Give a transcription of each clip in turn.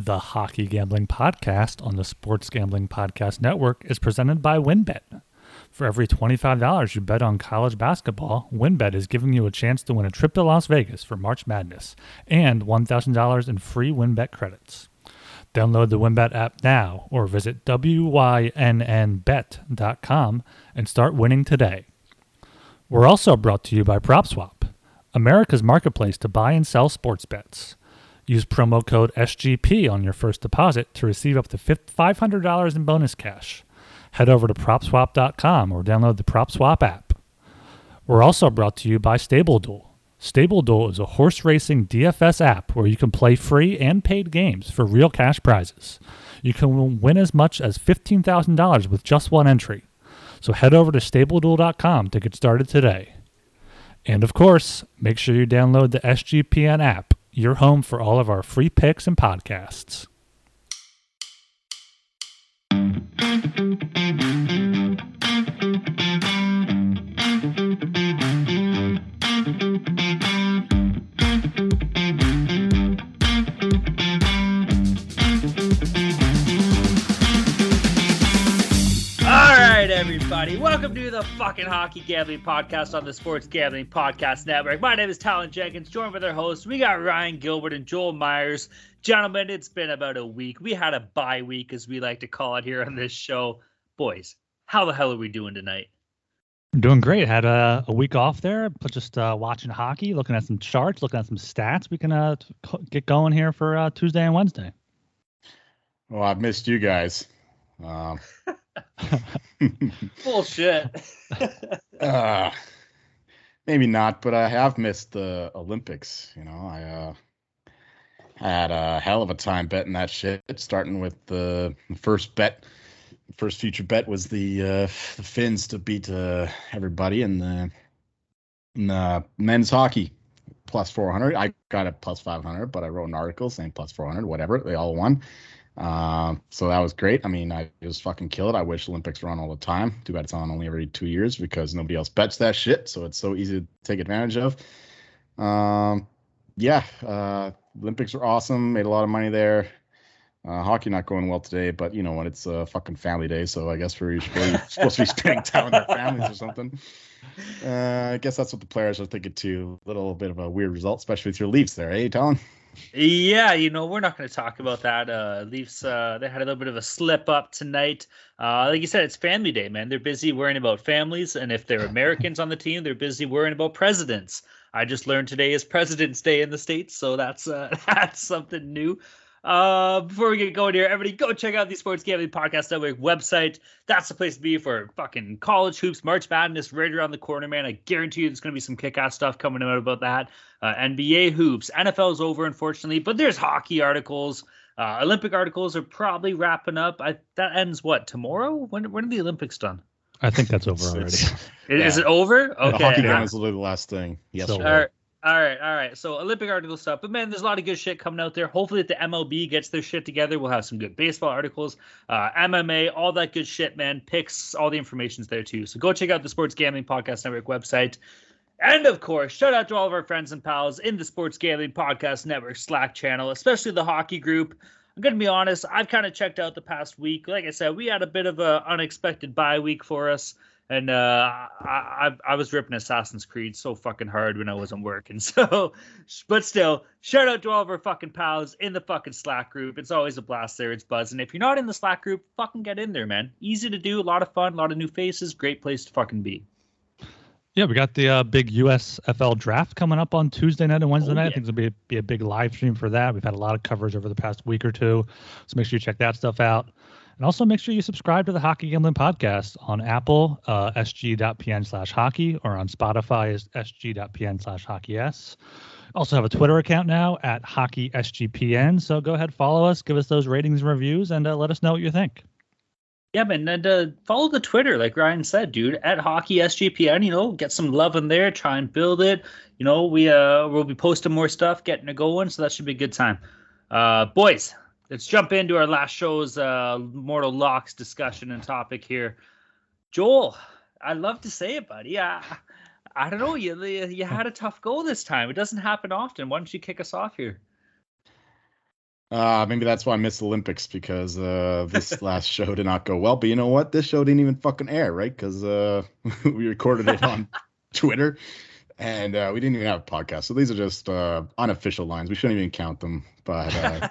The Hockey Gambling Podcast on the Sports Gambling Podcast Network is presented by WynnBET. For every $25 you bet on college basketball, WynnBET is giving you a chance to win a trip to Las Vegas for March Madness and $1,000 in free WynnBET credits. Download the WynnBET app now or visit wynnbet.com and start winning today. We're also brought to you by PropSwap, America's marketplace to buy and sell sports bets. Use promo code SGP on your first deposit to receive up to $500 in bonus cash. Head over to propswap.com or download the PropSwap app. We're also brought to you by StableDuel. StableDuel is a horse racing DFS app where you can play free and paid games for real cash prizes. You can win as much as $15,000 with just one entry. So head over to StableDuel.com to get started today. And of course, make sure you download the SGPN app your home for all of our free picks and podcasts. Everybody. Welcome to the fucking Hockey Gambling Podcast on the Sports Gambling Podcast Network. My name is Talon Jenkins, joined with our hosts. We got Ryan Gilbert and Joel Myers. Gentlemen, it's been about a week. We had a bye week, as we like to call it here on this show. Boys, how the hell are we doing tonight? Doing great. Had a, a week off there, but just uh, watching hockey, looking at some charts, looking at some stats. We can uh, get going here for uh, Tuesday and Wednesday. Well, I've missed you guys. Um, Bullshit. uh, maybe not, but I have missed the Olympics. You know, I uh, had a hell of a time betting that shit. Starting with the first bet, first future bet was the uh, the Finns to beat uh, everybody in the, in men's hockey plus 400. I got it plus 500, but I wrote an article saying plus 400, whatever. They all won. Um, so that was great. I mean, I just fucking killed. I wish Olympics were on all the time. Too bad it's on only every two years because nobody else bets that shit. So it's so easy to take advantage of. Um, yeah, uh, Olympics were awesome. Made a lot of money there. Uh, hockey not going well today, but you know what? It's a fucking family day, so I guess we're supposed to be spending time with our families or something. Uh, I guess that's what the players are thinking too. A little bit of a weird result, especially with your Leafs there, eh, Talon? Yeah, you know, we're not going to talk about that. Uh, Leafs, uh, they had a little bit of a slip up tonight. Uh, like you said, it's family day, man. They're busy worrying about families. And if they're Americans on the team, they're busy worrying about presidents. I just learned today is President's Day in the States. So that's, uh, that's something new. Uh, before we get going here, everybody go check out the Sports Gambling Podcast Network website. That's the place to be for fucking college hoops, March Madness right around the corner, man. I guarantee you there's going to be some kick ass stuff coming out about that. Uh, NBA hoops, NFL's over, unfortunately, but there's hockey articles. Uh, Olympic articles are probably wrapping up. I, that ends what tomorrow? When when are the Olympics done? I think that's over already. is, yeah. is it over? Okay. The hockey game is literally the last thing. Yes. All right. All right, all right. So Olympic article stuff, but man, there's a lot of good shit coming out there. Hopefully, if the MLB gets their shit together, we'll have some good baseball articles, uh, MMA, all that good shit, man. Picks, all the information's there too. So go check out the Sports Gambling Podcast Network website, and of course, shout out to all of our friends and pals in the Sports Gambling Podcast Network Slack channel, especially the hockey group. I'm gonna be honest, I've kind of checked out the past week. Like I said, we had a bit of an unexpected bye week for us and uh, I, I was ripping Assassin's Creed so fucking hard when I wasn't working. So, but still, shout out to all of our fucking pals in the fucking Slack group. It's always a blast there. It's buzzing. If you're not in the Slack group, fucking get in there, man. Easy to do, a lot of fun, a lot of new faces, great place to fucking be. Yeah, we got the uh, big USFL draft coming up on Tuesday night and Wednesday oh, night. Yeah. I think it's gonna be a, be a big live stream for that. We've had a lot of coverage over the past week or two, so make sure you check that stuff out. And also make sure you subscribe to the Hockey Gambling Podcast on Apple, uh, sg.pn slash hockey, or on Spotify is sg.pn slash hockeys. Also have a Twitter account now at hockeysgpn. So go ahead, follow us, give us those ratings and reviews, and uh, let us know what you think. Yeah, man, and uh, follow the Twitter, like Ryan said, dude, at Hockey SGPN. You know, get some love in there, try and build it. You know, we uh we'll be posting more stuff, getting it going, so that should be a good time. Uh, boys, let's jump into our last show's uh, Mortal Locks discussion and topic here. Joel, I love to say it, buddy. I, I don't know. You you had a tough go this time. It doesn't happen often. Why don't you kick us off here? Uh, maybe that's why I missed Olympics because uh, this last show did not go well. But you know what? This show didn't even fucking air, right? Because uh, we recorded it on Twitter and uh, we didn't even have a podcast. So these are just uh, unofficial lines. We shouldn't even count them. But uh,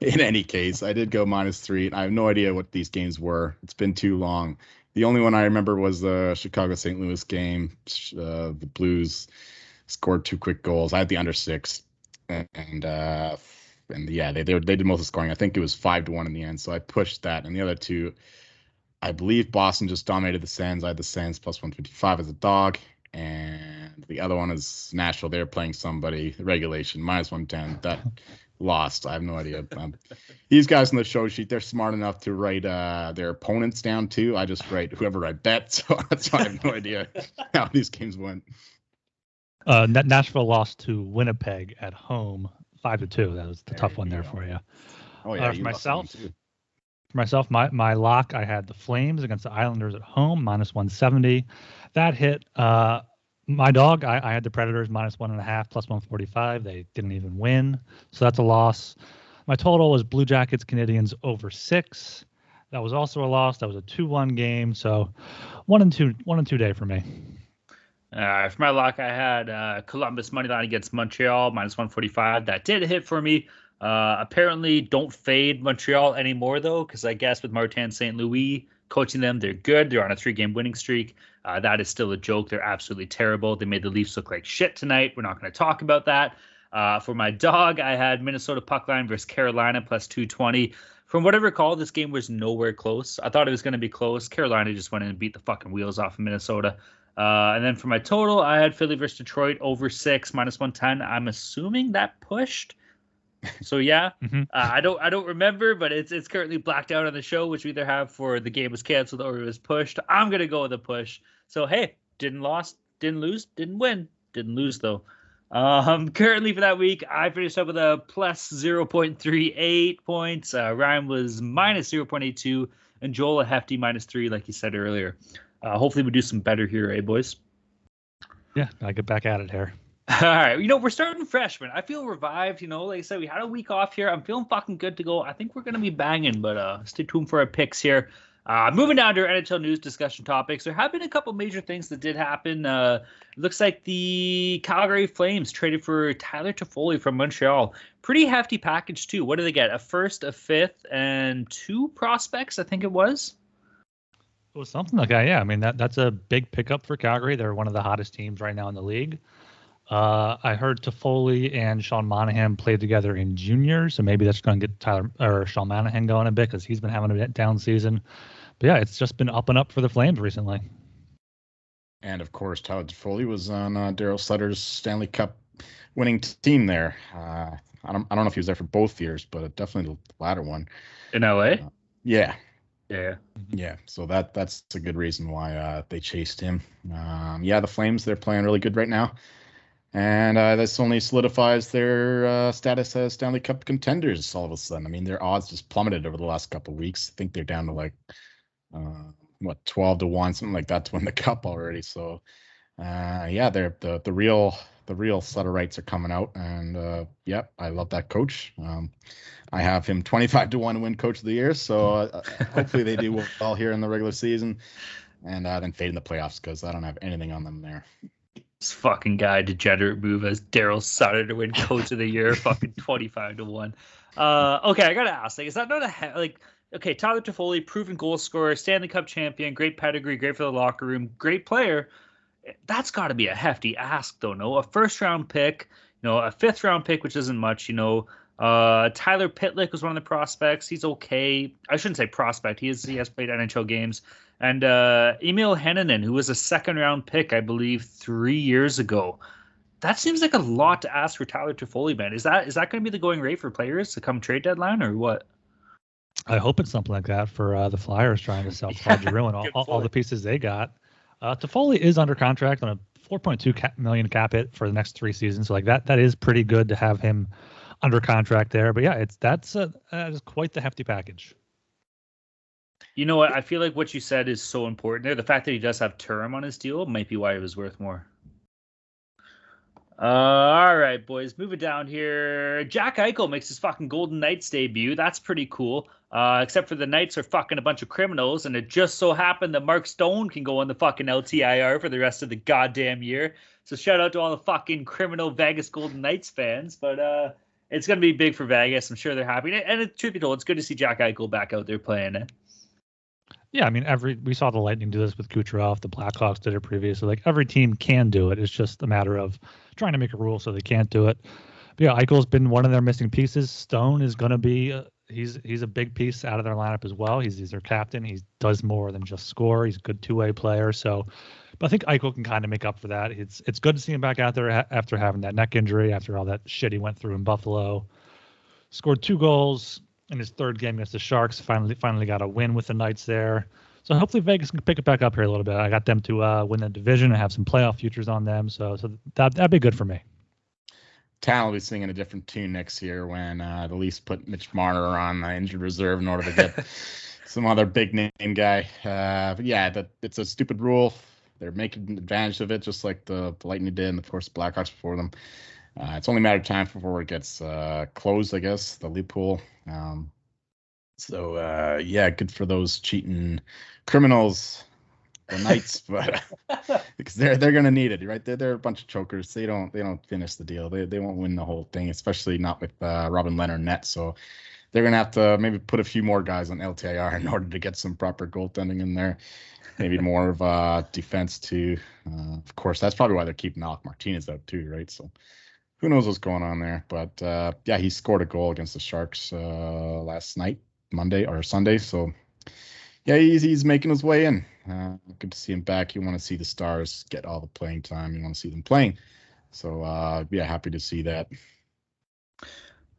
in any case, I did go minus three. I have no idea what these games were. It's been too long. The only one I remember was the Chicago St. Louis game. Uh, the Blues scored two quick goals. I had the under six, and uh, and yeah, they they, they did most of the scoring. I think it was five to one in the end. So I pushed that, and the other two, I believe Boston just dominated the Sens. I had the Sens plus one fifty five as a dog, and the other one is Nashville. They're playing somebody regulation minus one ten. That lost. I have no idea. Um, these guys in the show sheet, they're smart enough to write uh, their opponents down too. I just write whoever I bet, so that's why I have no idea how these games went. Uh, Nashville lost to Winnipeg at home, five to two. That was the There tough one there go. for you. Oh Uh, yeah, for you lost that one, myself. For myself, my my lock, I had the Flames against the Islanders at home, minus 170. That hit. Uh, my dog, I, I had the Predators minus one and a half, plus 145. They didn't even win, so that's a loss. My total was Blue Jackets Canadiens over six. That was also a loss. That was a two-one game. So one and two, one and two day for me. Uh, for my lock, I had uh, Columbus money line against Montreal minus 145. That did hit for me. Uh, apparently, don't fade Montreal anymore though, because I guess with Martin St. Louis coaching them, they're good. They're on a three-game winning streak. Uh, that is still a joke. They're absolutely terrible. They made the Leafs look like shit tonight. We're not going to talk about that. Uh, for my dog, I had Minnesota puck line versus Carolina plus 220. From what I recall, this game was nowhere close. I thought it was going to be close. Carolina just went in and beat the fucking wheels off of Minnesota. Uh, and then for my total, I had Philly versus Detroit over six minus one ten. I'm assuming that pushed. So yeah, Mhm. uh, I don't I don't remember, but it's it's currently blacked out on the show, which we either have for the game was canceled or it was pushed. I'm gonna go with a push. So hey, didn't lost, didn't lose, didn't win, didn't lose though. Um, currently for that week, I finished up with a plus 0.38 points. Uh, Ryan was minus 0.82, and Joel a hefty minus three, like you said earlier. Uh, hopefully, we do some better here, eh, boys? Yeah, I get back at it here. All right, you know we're starting fresh, man. I feel revived. You know, like I said, we had a week off here. I'm feeling fucking good to go. I think we're gonna be banging, but uh, stay tuned for our picks here. Uh, moving down to our NHL news discussion topics, there have been a couple major things that did happen. Uh, looks like the Calgary Flames traded for Tyler Toffoli from Montreal. Pretty hefty package too. What did they get? A first, a fifth, and two prospects. I think it was. It was something like that. Yeah, I mean that that's a big pickup for Calgary. They're one of the hottest teams right now in the league. Uh, I heard Toffoli and Sean Monahan played together in junior, so maybe that's going to get Tyler or Sean Monahan going a bit because he's been having a down season. But yeah, it's just been up and up for the Flames recently. And of course, Tyler Toffoli was on uh, Daryl Sutter's Stanley Cup winning team there. Uh, I don't I don't know if he was there for both years, but definitely the latter one. In LA. Yeah, Yeah. yeah. So that that's a good reason why uh, they chased him. Um, yeah, the Flames they're playing really good right now, and uh, this only solidifies their uh, status as Stanley Cup contenders. All of a sudden, I mean, their odds just plummeted over the last couple of weeks. I think they're down to like uh, what twelve to one, something like that, to win the cup already. So uh, yeah, they're the the real the real Sutter rights are coming out, and uh, yep, I love that coach. Um, I have him twenty five to one to win Coach of the Year. So uh, hopefully they do well here in the regular season, and uh, then fade in the playoffs because I don't have anything on them there. This fucking guy degenerate move as Daryl Sutter to win Coach of the Year, fucking twenty five to one. Uh, okay, I gotta ask, like, is that not a like? Okay, Tyler Toffoli, proven goal scorer, Stanley Cup champion, great pedigree, great for the locker room, great player. That's got to be a hefty ask, though. No, a first round pick, you know, a fifth round pick, which isn't much, you know. Uh, Tyler Pitlick was one of the prospects. He's okay. I shouldn't say prospect. He is. He has played NHL games. And uh, Emil Heineman, who was a second round pick, I believe, three years ago. That seems like a lot to ask for Tyler Toffoli, man. Is that is that going to be the going rate for players to come trade deadline or what? I hope it's something like that for uh, the Flyers trying to sell Claude Giroux and all, all, all the pieces they got. Uh, Toffoli is under contract on a 4.2 cap, million cap hit for the next three seasons. So like that, that is pretty good to have him under contract there. But yeah, it's that's a, that is quite the hefty package. You know what? I feel like what you said is so important there. The fact that he does have term on his deal might be why it was worth more. Uh, all right, boys, moving down here. Jack Eichel makes his fucking Golden Knights debut. That's pretty cool. Uh, except for the Knights are fucking a bunch of criminals, and it just so happened that Mark Stone can go on the fucking LTIR for the rest of the goddamn year. So shout out to all the fucking criminal Vegas Golden Knights fans. But uh, it's gonna be big for Vegas. I'm sure they're happy. And it, truth be told, it's good to see Jack Eichel back out there playing it. Yeah, I mean, every we saw the Lightning do this with Kucherov. The Blackhawks did it previously. Like every team can do it. It's just a matter of trying to make a rule so they can't do it. But yeah, Eichel's been one of their missing pieces. Stone is going to be uh, he's he's a big piece out of their lineup as well. He's he's their captain. He does more than just score. He's a good two way player. So, but I think Eichel can kind of make up for that. It's it's good to see him back out there after having that neck injury, after all that shit he went through in Buffalo. Scored two goals in his third game against the Sharks. Finally finally got a win with the Knights there. So hopefully Vegas can pick it back up here a little bit. I got them to uh, win the division and have some playoff futures on them. So so that that'd be good for me. Town will be singing a different tune next year when uh, the Leafs put Mitch Marner on the injured reserve in order to get some other big name guy. Uh, but yeah, that it's a stupid rule. They're making advantage of it, just like the, the Lightning did, and of course the Blackhawks before them. Uh, it's only a matter of time before it gets uh, closed, I guess, the loophole. Um, so uh, yeah, good for those cheating criminals the Knights, but because they're they're gonna need it, right? They're they're a bunch of chokers. They don't they don't finish the deal. They they won't win the whole thing, especially not with uh, Robin Lehner net. So they're gonna have to maybe put a few more guys on LTIR in order to get some proper goaltending in there. Maybe more of a defense too. Uh, of course, that's probably why they're keeping Alec Martinez out too, right? So who knows what's going on there? But uh, yeah, he scored a goal against the Sharks uh, last night, Monday or Sunday. So yeah, he's he's making his way in. Uh, good to see him back. You want to see the stars get all the playing time. You want to see them playing. So uh, yeah, happy to see that.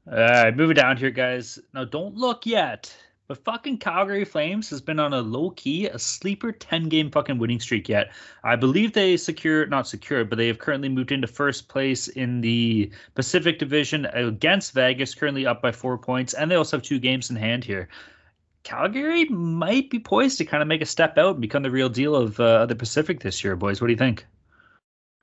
All right, moving down here, guys. Now don't look yet, but fucking Calgary Flames has been on a low key, a sleeper 10 game fucking winning streak yet. I believe they secured, not secured, but they have currently moved into first place in the Pacific Division against Vegas, currently up by four points, and they also have two games in hand here. Calgary might be poised to kind of make a step out and become the real deal of uh, the Pacific this year, boys. What do you think?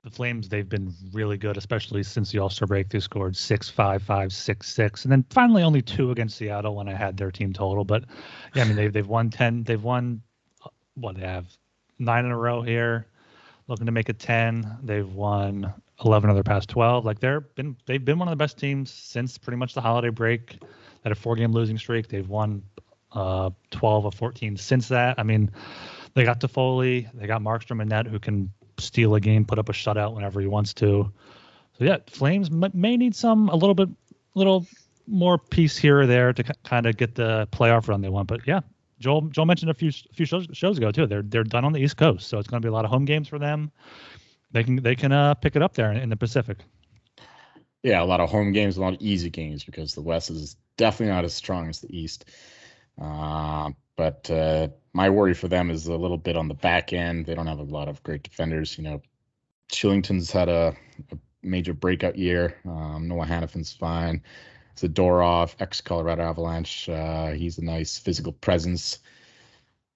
The Flames, they've been really good, especially since the All Star break. They scored six, five, five, six, six, and then finally only two against Seattle when I had their team total. But yeah, I mean they've they've won ten. They've won what they have nine in a row here, looking to make it ten. They've won eleven of their past twelve. Like they're been they've been one of the best teams since pretty much the holiday break. Had a four game losing streak. They've won uh, 12 of 14 since that. I mean, they got Toffoli, they got Markstrom and net who can steal a game, put up a shutout whenever he wants to. So yeah, Flames may need some a little bit, little more piece here or there to kind of get the playoff run they want. But yeah, Joel Joel mentioned a few a few shows, shows ago too. They're they're done on the East Coast, so it's going to be a lot of home games for them. They can they can uh, pick it up there in, in the Pacific. Yeah, a lot of home games, a lot of easy games because the West is definitely not as strong as the East. Uh, but uh, my worry for them is a little bit on the back end. They don't have a lot of great defenders. You know, Kylington's had a, a major breakout year. Um, Noah Hanifin's fine. Zadorov, ex Colorado Avalanche. Uh, he's a nice physical presence.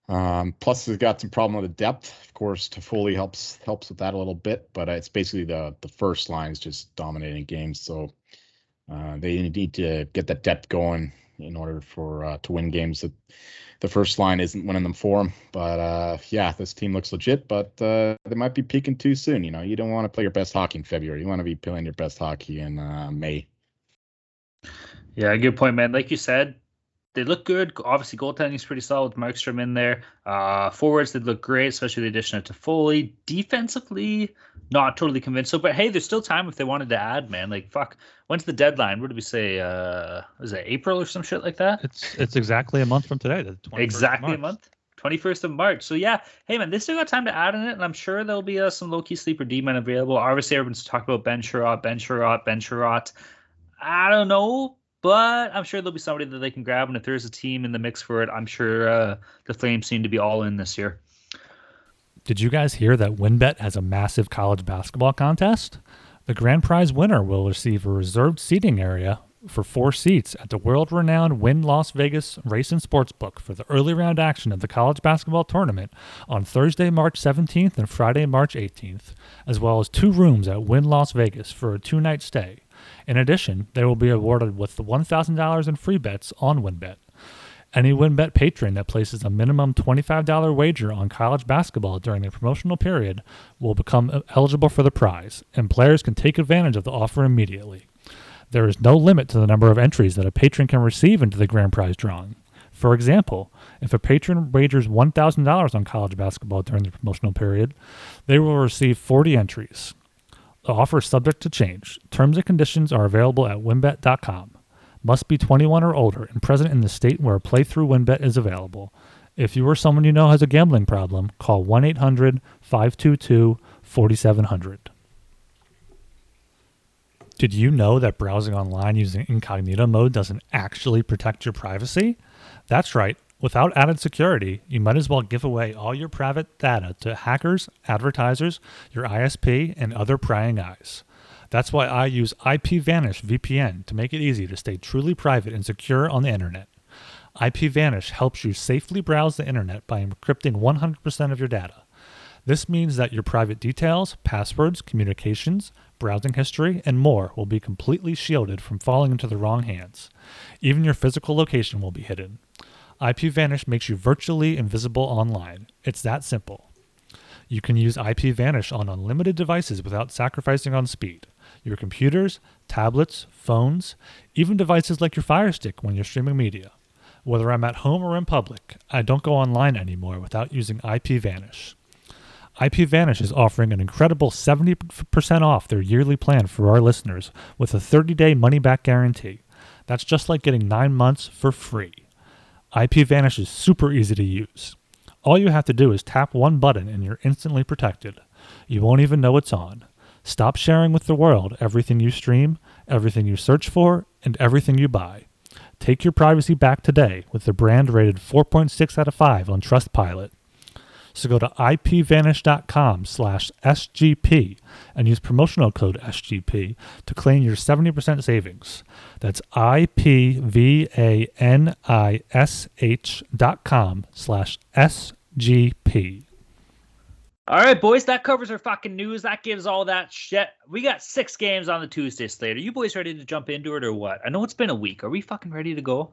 Um, plus, they've got some problem with the depth. Of course, Toffoli helps helps with that a little bit, but it's basically the the first line is just dominating games. So uh, they need to get that depth going in order for uh, to win games that the first line isn't winning them for them. But uh, yeah, this team looks legit, but uh, they might be peaking too soon. You know, you don't want to play your best hockey in February. You want to be playing your best hockey in uh, May. Yeah, good point, man. Like you said, they look good. Obviously, goaltending is pretty solid with Markstrom in there. Uh, forwards, they look great, especially the addition of Toffoli. Defensively, not totally convinced. So, but hey, there's still time if they wanted to add, man. Like, fuck, when's the deadline? What did we say? Uh, was it April or some shit like that? It's it's exactly a month from today. The exactly a month. 21st of March. So yeah, hey man, they still got time to add in it, and I'm sure there'll be uh, some low key sleeper D men available. Obviously, everyone's talking about Ben Chiarot, Ben Chiarot, Ben Chiarot. I don't know, but I'm sure there'll be somebody that they can grab. And if there's a team in the mix for it, I'm sure uh, the Flames seem to be all in this year. Did you guys hear that WynnBET has a massive college basketball contest? The grand prize winner will receive a reserved seating area for four seats at the world renowned Wynn Las Vegas Race and Sportsbook for the early round action of the college basketball tournament on Thursday, March 17th and Friday, March 18th, as well as two rooms at Wynn Las Vegas for a two night stay. In addition, they will be awarded with $1,000 in free bets on WynnBET. Any WynnBET patron that places a minimum $25 wager on college basketball during the promotional period will become eligible for the prize, and players can take advantage of the offer immediately. There is no limit to the number of entries that a patron can receive into the grand prize drawing. For example, if a patron wagers $1,000 on college basketball during the promotional period, they will receive 40 entries. The offer is subject to change. Terms and conditions are available at wynnbet.com. Must be 21 or older and present in the state where a playthrough WynnBET is available. If you or someone you know has a gambling problem, call 1 800 522 4700. Did you know that browsing online using incognito mode doesn't actually protect your privacy? That's right. Without added security, you might as well give away all your private data to hackers, advertisers, your ISP, and other prying eyes. That's why I use IPVanish VPN to make it easy to stay truly private and secure on the internet. IPVanish helps you safely browse the internet by encrypting 100% of your data. This means that your private details, passwords, communications, browsing history, and more will be completely shielded from falling into the wrong hands. Even your physical location will be hidden. IPVanish makes you virtually invisible online. It's that simple. You can use IPVanish on unlimited devices without sacrificing on speed. Your computers, tablets, phones, even devices like your Fire Stick when you're streaming media. Whether I'm at home or in public, I don't go online anymore without using IPVanish. IPVanish is offering an incredible 70% off their yearly plan for our listeners with a 30 day money back guarantee. That's just like getting nine months for free. IPVanish is super easy to use. All you have to do is tap one button and you're instantly protected. You won't even know it's on. Stop sharing with the world everything you stream, everything you search for, and everything you buy. Take your privacy back today with the brand rated 4.6 out of 5 on Trustpilot. So go to ipvanish.com slash SGP and use promotional code SGP to claim your 70% savings. That's I-P-V-A-N-I-S-H dot com slash SGP. All right, boys, that covers our fucking news. That gives all that shit. We got six games on the Tuesday slate. Are you boys ready to jump into it or what? I know it's been a week. Are we fucking ready to go?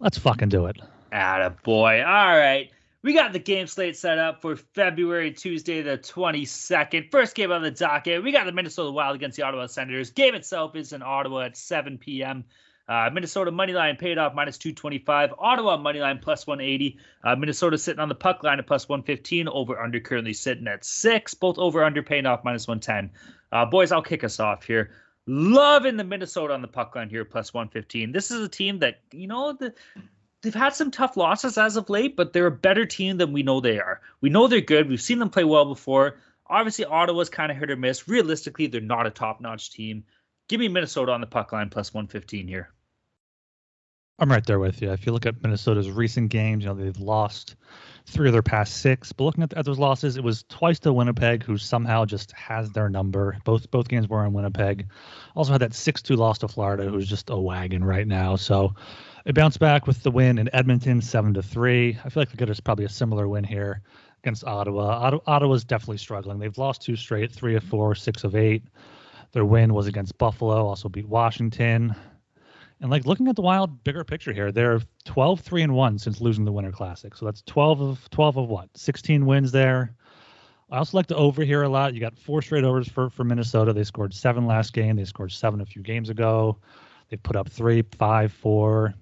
Let's fucking do it. Atta boy. All right. We got the game slate set up for February, Tuesday, the 22nd. First game on the docket. We got the Minnesota Wild against the Ottawa Senators. Game itself is in Ottawa at 7 p.m. Uh, Minnesota money line paid off minus 225. Ottawa money line plus 180. Uh, Minnesota sitting on the puck line at plus 115. Over under currently sitting at six. Both over under paying off minus 110. Uh, boys, I'll kick us off here. Loving the Minnesota on the puck line here plus 115. This is a team that you know the. They've had some tough losses as of late, but they're a better team than we know they are. We know they're good. We've seen them play well before. Obviously, Ottawa's kind of hit or miss. Realistically, they're not a top notch team. Give me Minnesota on the puck line plus 115 here. I'm right there with you. If you look at Minnesota's recent games, you know they've lost three of their past six. But looking at, at those losses, it was twice to Winnipeg, who somehow just has their number. Both both games were in Winnipeg. Also had that six-two loss to Florida, who's just a wagon right now. So it bounced back with the win in Edmonton, seven to three. I feel like have probably a similar win here against Ottawa. Ottawa's definitely struggling. They've lost two straight, three of four, six of eight. Their win was against Buffalo, also beat Washington. And like looking at the Wild bigger picture here, they're 12 3 and 1 since losing the Winter Classic. So that's 12 of 12 of what? 16 wins there. I also like to over here a lot. You got four straight overs for for Minnesota. They scored seven last game. They scored seven a few games ago. They put up three, five, four.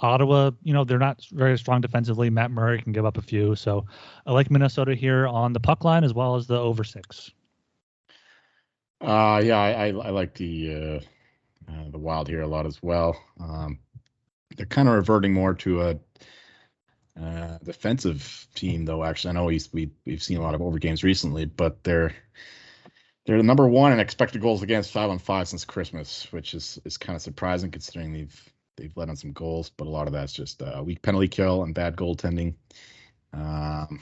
Ottawa, you know, they're not very strong defensively. Matt Murray can give up a few. So I like Minnesota here on the puck line as well as the over six. Uh yeah, I I, I like the uh uh, the Wild here a lot as well. Um, they're kind of reverting more to a uh, defensive team, though. Actually, I know we, we we've seen a lot of over games recently, but they're they're the number one in expected goals against five on five since Christmas, which is is kind of surprising considering they've they've let on some goals, but a lot of that's just uh, weak penalty kill and bad goaltending. Um,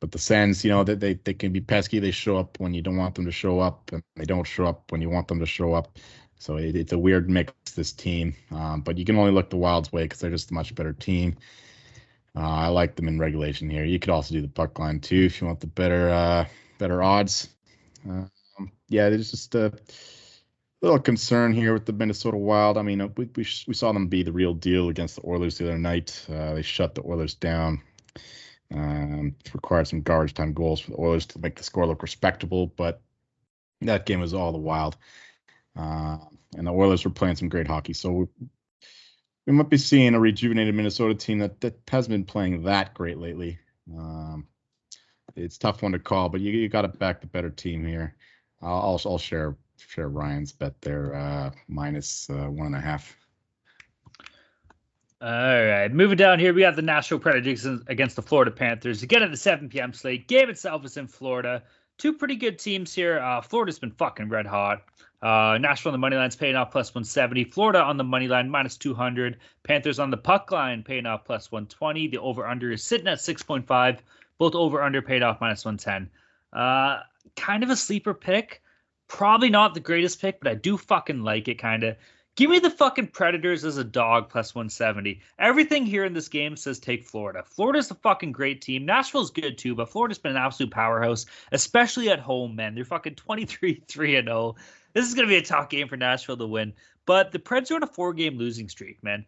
but the Sens, you know, that they, they can be pesky. They show up when you don't want them to show up, and they don't show up when you want them to show up. So it, it's a weird mix, this team. Um, but you can only look the Wild's way because they're just a much better team. Uh, I like them in regulation here. You could also do the puck line too if you want the better uh, better odds. Um, yeah, there's just a little concern here with the Minnesota Wild. I mean, uh, we, we, we saw them be the real deal against the Oilers the other night. Uh, they shut the Oilers down. Um, required some garbage time goals for the Oilers to make the score look respectable, but that game was all the Wild. Uh, and the Oilers were playing some great hockey. So we, might be seeing a rejuvenated Minnesota team that, that hasn't been playing that great lately. Um, it's tough one to call, but you, you got to back the better team here. I'll, I'll, I'll share share Ryan's bet there, uh, minus, uh, one and a half. All right, moving down here, we have the Nashville Predators against the Florida Panthers. Again at the 7 p.m. slate. Game itself is in Florida. Two pretty good teams here. Uh, Florida's been fucking red hot. Uh, Nashville on the money line's paying off plus 170. Florida on the money line minus 200. Panthers on the puck line paying off plus 120. The over under is sitting at 6.5. Both over under paid off minus 110. Uh, kind of a sleeper pick. Probably not the greatest pick, but I do fucking like it kind of. Give me the fucking Predators as a dog plus 170. Everything here in this game says take Florida. Florida's a fucking great team. Nashville's good too, but Florida's been an absolute powerhouse, especially at home, man. They're fucking 23 3 and 0. This is going to be a tough game for Nashville to win. But the Preds are on a four game losing streak, man.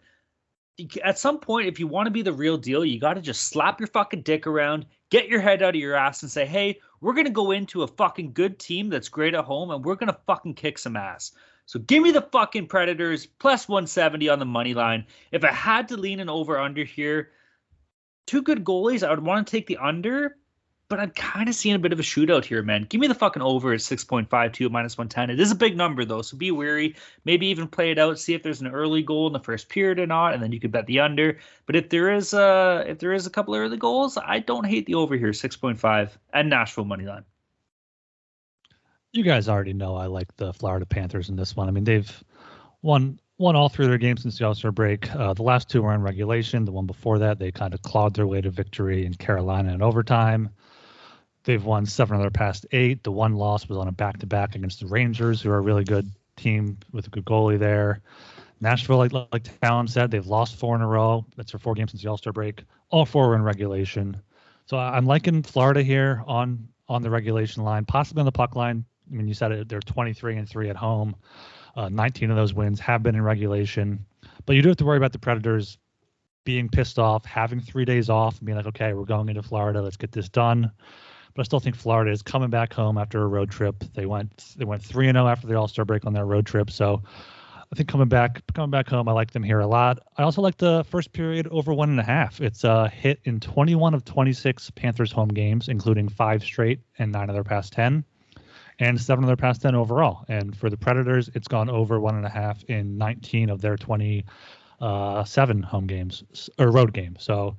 At some point, if you want to be the real deal, you got to just slap your fucking dick around, get your head out of your ass, and say, hey, we're going to go into a fucking good team that's great at home, and we're going to fucking kick some ass. So give me the fucking Predators plus 170 on the money line. If I had to lean an over under here, two good goalies, I would want to take the under, but I'm kind of seeing a bit of a shootout here, man. Give me the fucking over at 6.52 minus 110. It is a big number though, so be wary. Maybe even play it out, see if there's an early goal in the first period or not, and then you could bet the under. But if there is a if there is a couple early goals, I don't hate the over here, 6.5 and Nashville money line you guys already know I like the Florida Panthers in this one. I mean, they've won won all three of their games since the All-Star break. Uh, the last two were in regulation. The one before that, they kind of clawed their way to victory in Carolina in overtime. They've won seven of their past eight. The one loss was on a back-to-back against the Rangers, who are a really good team with a good goalie there. Nashville, like like Talon said, they've lost four in a row. That's their four games since the All-Star break. All four were in regulation. So I'm liking Florida here on on the regulation line, possibly on the puck line. I mean, you said it, they're 23 and three at home. Uh, 19 of those wins have been in regulation, but you do have to worry about the Predators being pissed off, having three days off, and being like, okay, we're going into Florida, let's get this done. But I still think Florida is coming back home after a road trip. They went they went three and zero oh after the All Star break on their road trip, so I think coming back coming back home, I like them here a lot. I also like the first period over one and a half. It's a hit in 21 of 26 Panthers home games, including five straight and nine of their past 10 and seven of their past 10 overall. And for the Predators, it's gone over one and a half in 19 of their 27 uh, home games or road games. So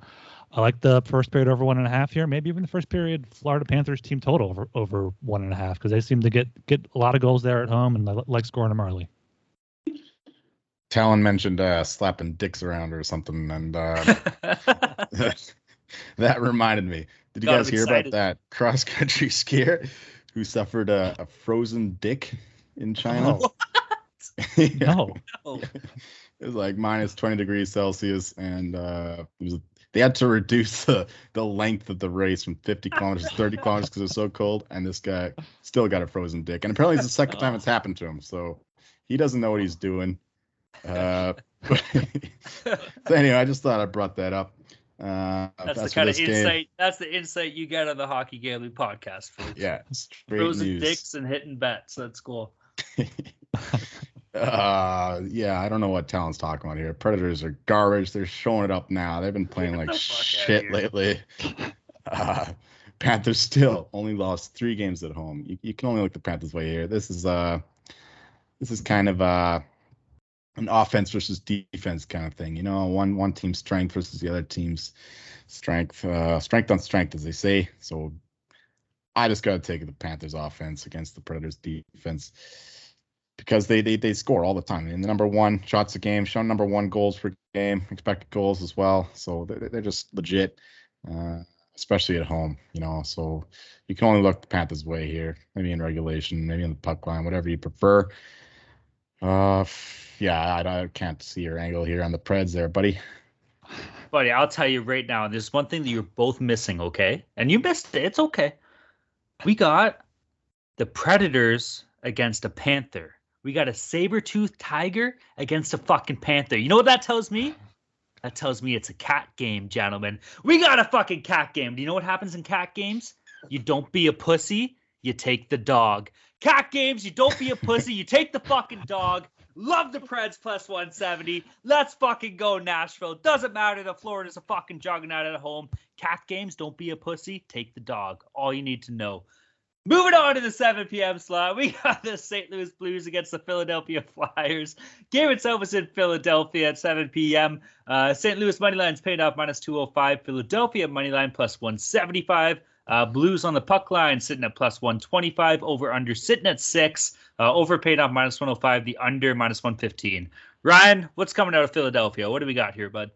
I like the first period over one and a half here. Maybe even the first period Florida Panthers team total over over one and a half because they seem to get get a lot of goals there at home and I like scoring them early. Talon mentioned uh, slapping dicks around or something, and uh, that reminded me. Did you guys hear about that cross country skier who suffered a, a frozen dick in China. Yeah. No. It was like minus 20 degrees Celsius, and uh, it was they had to reduce the, the length of the race from 50 kilometers to 30 kilometers because it was so cold. And this guy still got a frozen dick. And apparently, it's the second time it's happened to him. So he doesn't know what he's doing. Uh, but, so anyway, I just thought I brought that up. Uh, that's, that's, the kind of insight. Game. That's the insight you get on the Hockey Gambling podcast. Folks. Yeah, frozen news. dicks and hitting bets. That's cool. uh, yeah, I don't know what Talon's talking about here. Predators are garbage. They're showing it up now. They've been playing like shit lately. Uh, Panthers still only lost three games at home. You, you can only look the Panthers way here. This is uh, this is kind of uh an offense versus defense kind of thing. You know, one one team's strength versus the other team's strength, uh, strength on strength, as they say. So I just got to take the Panthers offense against the Predators defense because they, they they score all the time. And the number one shots a game, showing number one goals per game, expected goals as well. So they're, they're just legit, uh, especially at home. You know, so you can only look the Panthers way here. Maybe in regulation, maybe in the puck line, whatever you prefer Uh, yeah, I, I can't see your angle here on the Preds there, buddy. Buddy, I'll tell you right now, there's one thing that you're both missing, okay? And you missed it. It's okay. We got the Predators against a Panther. We got a saber-toothed tiger against a fucking panther. You know what that tells me? That tells me it's a cat game, gentlemen. We got a fucking cat game. Do you know what happens in cat games? You don't be a pussy, you take the dog. Cat games, you don't be a pussy, you take the fucking dog. Love the Preds plus 170. Let's fucking go, Nashville. Doesn't matter that Florida's a fucking juggernaut at home. Cat games, don't be a pussy, take the dog. All you need to know. Moving on to the 7 p.m. slot, we got the St. Louis Blues against the Philadelphia Flyers. Game itself is in Philadelphia at 7 p.m. Uh, St. Louis money line's paid off minus 205. Philadelphia money line plus 175. Uh, Blues on the puck line sitting at plus 125. Over under sitting at six. Uh, over paid off minus 105. The under minus 115. Ryan, what's coming out of Philadelphia? What do we got here, bud?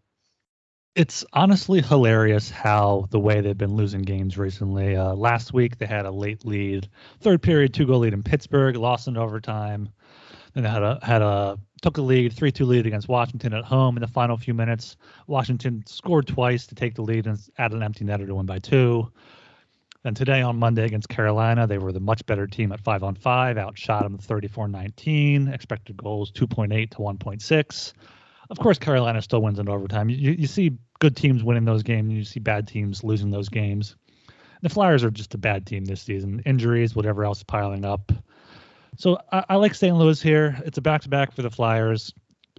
It's honestly hilarious how the way they've been losing games recently. Uh, last week they had a late lead, third period two goal lead in Pittsburgh, lost in overtime. Then they had a had a took a lead, three two lead against Washington at home in the final few minutes. Washington scored twice to take the lead and add an empty netter to win by two. And today on Monday against Carolina, they were the much better team at five on five, outshot them 34 19, expected goals 2.8 to 1.6. Of course, Carolina still wins in overtime. You, you see good teams winning those games, and you see bad teams losing those games. The Flyers are just a bad team this season. Injuries, whatever else piling up. So I, I like St. Louis here. It's a back to back for the Flyers.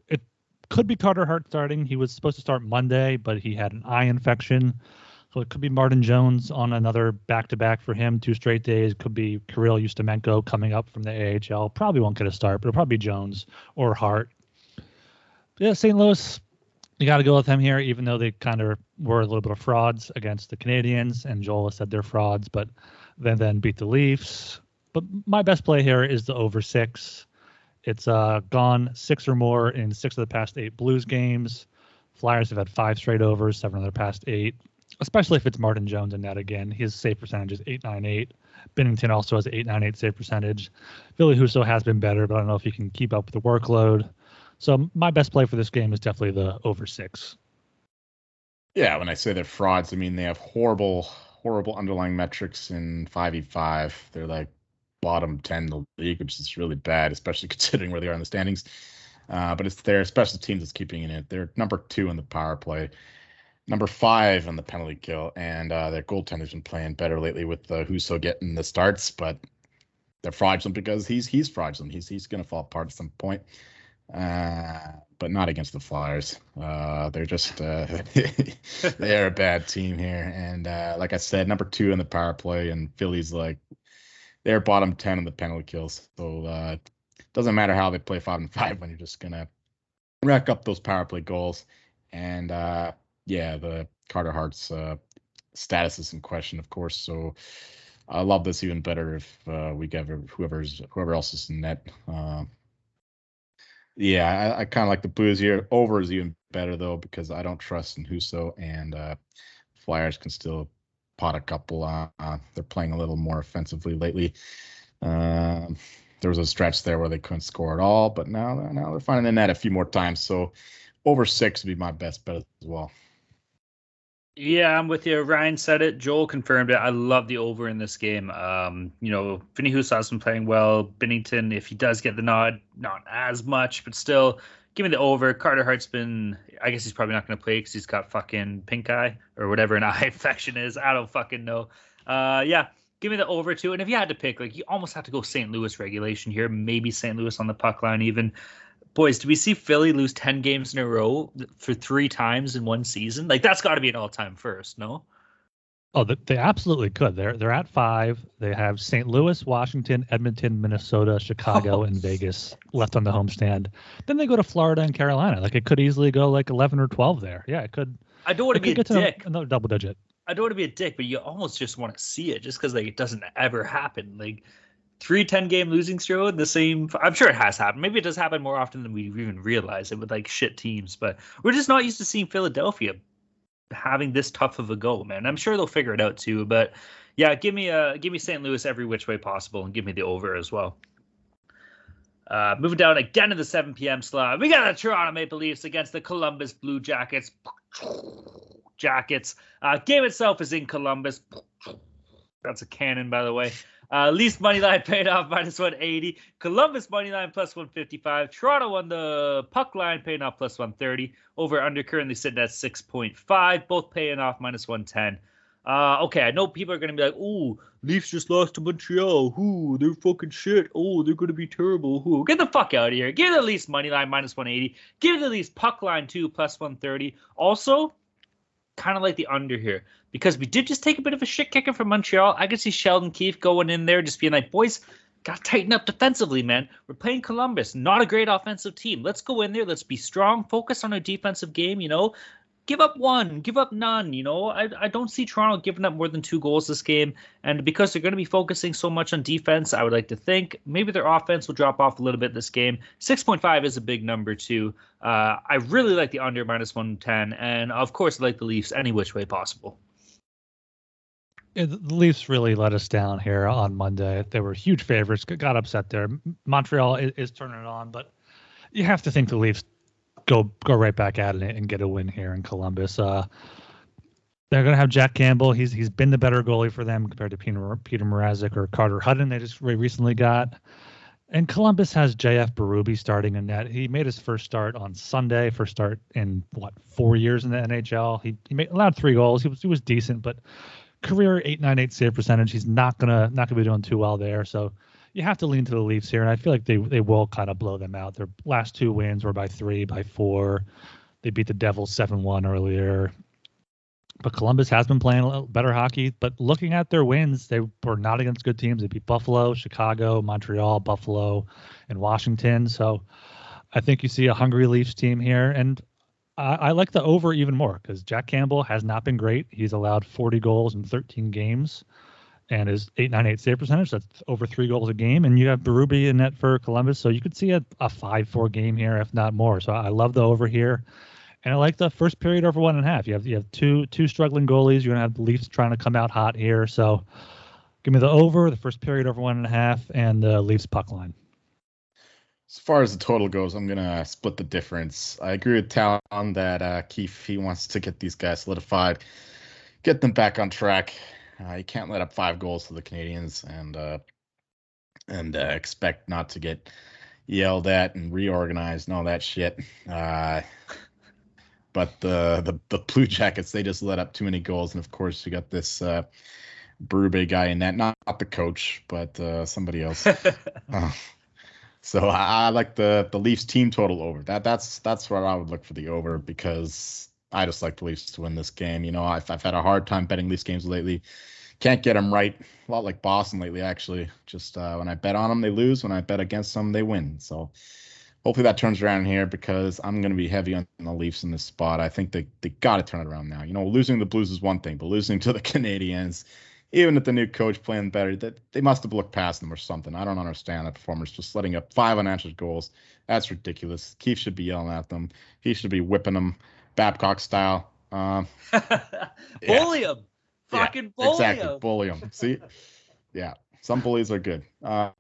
It could be Carter Hart starting. He was supposed to start Monday, but he had an eye infection. So it could be Martin Jones on another back to back for him, two straight days. Could be Kirill Ustimenko coming up from the AHL. Probably won't get a start, but it'll probably be Jones or Hart. Yeah, St. Louis, you got to go with them here, even though they kind of were a little bit of frauds against the Canadiens, and Joel said they're frauds, but then then beat the Leafs. But my best play here is the over six. It's uh, gone six or more in six of the past eight Blues games. Flyers have had five straight overs, seven of their past eight especially if it's Martin Jones in that again. His save percentage is 898. Binnington also has 898 save percentage. Ville Husso has been better, but I don't know if he can keep up with the workload. So my best play for this game is definitely the over six. Yeah, when I say they're frauds, I mean they have horrible, horrible underlying metrics in 5e5. They're like bottom 10 in the league, which is really bad, especially considering where they are in the standings. Uh, but it's their special teams that's keeping it. They're number two in the power play number five on the penalty kill, and uh, their goaltender's been playing better lately with uh, Husso getting the starts, but they're fraudulent because he's he's fraudulent. He's he's gonna fall apart at some point. Uh, but not against the Flyers. Uh, they're just uh, they're a bad team here, and uh, like I said, number two in the power play, and Philly's like they're bottom ten in the penalty kills. So uh, doesn't matter how they play five and five when you're just gonna rack up those power play goals. And uh, yeah, the Carter Hart's uh, status is in question, of course. So I love this even better if uh, we get whoever's whoever else is in net. Uh, yeah, I, I kind of like the Blues here. Over is even better though because I don't trust in Husso and uh, Flyers can still pot a couple. Uh, uh, they're playing a little more offensively lately. Uh, there was a stretch there where they couldn't score at all, but now now they're finding the net a few more times. So over six would be my best bet as well. Yeah, I'm with you. Ryan said it. Joel confirmed it. I love the over in this game. Um, you know, Vinny Husso's been playing well. Binnington, if he does get the nod, not as much, but still, give me the over. Carter Hart's been, I guess he's probably not going to play because he's got fucking pink eye or whatever an eye infection is. I don't fucking know. Uh, yeah, give me the over too. And if you had to pick, like, you almost have to go St. Louis regulation here. Maybe St. Louis on the puck line even boys, do we see Philly lose 10 games in a row for three times in one season? Like that's got to be an all-time first, no? Oh, they absolutely could. They're they're at five. They have St. Louis, Washington, Edmonton, Minnesota, Chicago, oh. and Vegas left on the homestand. Then they go to Florida and Carolina. Like it could easily go like eleven or twelve there. Yeah, it could. I don't want to be a dick. Another double digit. I don't want to be a dick, but you almost just want to see it, just because like it doesn't ever happen. Like three 10 game losing streak in the same i'm sure it has happened maybe it does happen more often than we even realize it with like shit teams but we're just not used to seeing philadelphia having this tough of a go man i'm sure they'll figure it out too but yeah give me a give me st louis every which way possible and give me the over as well Uh, moving down again to the 7 p.m. slot, we got the Toronto Maple Leafs against the Columbus Blue Jackets. Jackets. Uh, game itself is in Columbus. That's a cannon, by the way. Uh, Leafs money line paid off minus 180. Columbus money line plus 155. Toronto on the puck line paying off plus 130. Over under currently sitting at 6.5. Both paying off minus 110. Uh, okay, I know people are going to be like, "Oh, Leafs just lost to Montreal. Who? They're fucking shit. Oh, they're going to be terrible. Who? Get the fuck out of here. Give the Leafs money line minus 180. Give the Leafs puck line two plus 130. Also, kind of like the under here because we did just take a bit of a shit kicking from Montreal. I could see Sheldon Keefe going in there just being like, "Boys, got to tighten up defensively, man. We're playing Columbus, not a great offensive team. Let's go in there. Let's be strong. Focus on our defensive game. You know, give up one, give up none. You know, I, I don't see Toronto giving up more than two goals this game. And because they're going to be focusing so much on defense, I would like to think maybe their offense will drop off a little bit this game. 6.5 is a big number, too. Uh, I really like the under minus 110. And of course, I like the Leafs any which way possible. Yeah, the Leafs really let us down here on Monday. They were huge favorites, got upset there. Montreal is, is turning it on, but you have to think the Leafs go go right back at it and get a win here in Columbus. Uh, they're going to have Jack Campbell. He's he's been the better goalie for them compared to Peter Peter Mrazek or Carter Hutton. They just recently got. And Columbus has JF Berube starting in net. He made his first start on Sunday, first start in what four years in the NHL. He, he made, allowed three goals. He was he was decent, but career 898 save percentage. He's not gonna not gonna be doing too well there. So you have to lean to the Leafs here, and I feel like they they will kind of blow them out. Their last two wins were by three, by four. They beat the Devils seven one earlier. But Columbus has been playing a little better hockey. But looking at their wins, they were not against good teams. They beat Buffalo, Chicago, Montreal, Buffalo, and Washington. So I think you see a hungry Leafs team here. And I, I like the over even more because Jack Campbell has not been great. He's allowed 40 goals in 13 games and his 898 save percentage. That's over three goals a game. And you have Berube in net for Columbus. So you could see a, a 5 4 game here, if not more. So I love the over here. And I like the first period over one and a half. You have you have two two struggling goalies. You're gonna have the Leafs trying to come out hot here. So give me the over, the first period over one and a half, and the Leafs puck line. As far as the total goes, I'm gonna split the difference. I agree with Talon that uh, Keefe he wants to get these guys solidified, get them back on track. Uh, you can't let up five goals to the Canadiens and uh, and uh, expect not to get yelled at and reorganized and all that shit. Uh, but the, the the Blue Jackets they just let up too many goals, and of course you got this uh, Berube guy in that, not, not the coach, but uh, somebody else. uh, so I, I, like the the Leafs team total over. That that's that's where I would look for the over because I just like the Leafs to win this game. You know, I've, I've had a hard time betting these games lately. Can't get them right. A lot like Boston lately, actually. Just uh, when I bet on them, they lose. When I bet against them, they win. So hopefully that turns around here because I'm going to be heavy on the Leafs in this spot. I think they, they got to turn it around now. You know, losing the Blues is one thing, but losing to the Canadiens, even with the new coach playing better, that they must have looked past them or something. I don't understand that performance. Just letting up five unanswered goals. That's ridiculous. Keefe should be yelling at them. He should be whipping them Babcock style. Um, bully yeah. him. Fucking yeah, bully exactly. him. Bully them. See? Yeah. Some bullies are good. Uh,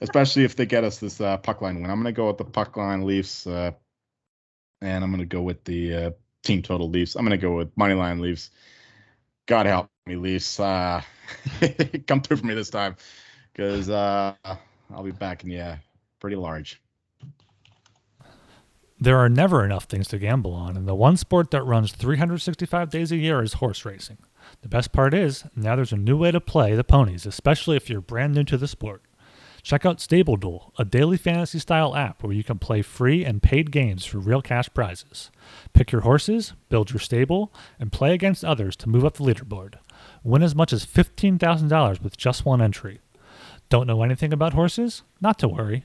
especially if they get us this uh, puck line win. I'm going to go with the puck line Leafs, uh, and I'm going to go with the uh, team total Leafs. I'm going to go with money line Leafs. God help me, Leafs. Uh, come through for me this time because uh, I'll be back in yeah, pretty large. There are never enough things to gamble on, and the one sport that runs 365 days a year is horse racing. The best part is, now there's a new way to play the ponies, especially if you're brand new to the sport. Check out Stable Duel, a daily fantasy style app where you can play free and paid games for real cash prizes. Pick your horses, build your stable, and play against others to move up the leaderboard. Win as much as $15,000 with just one entry. Don't know anything about horses? Not to worry.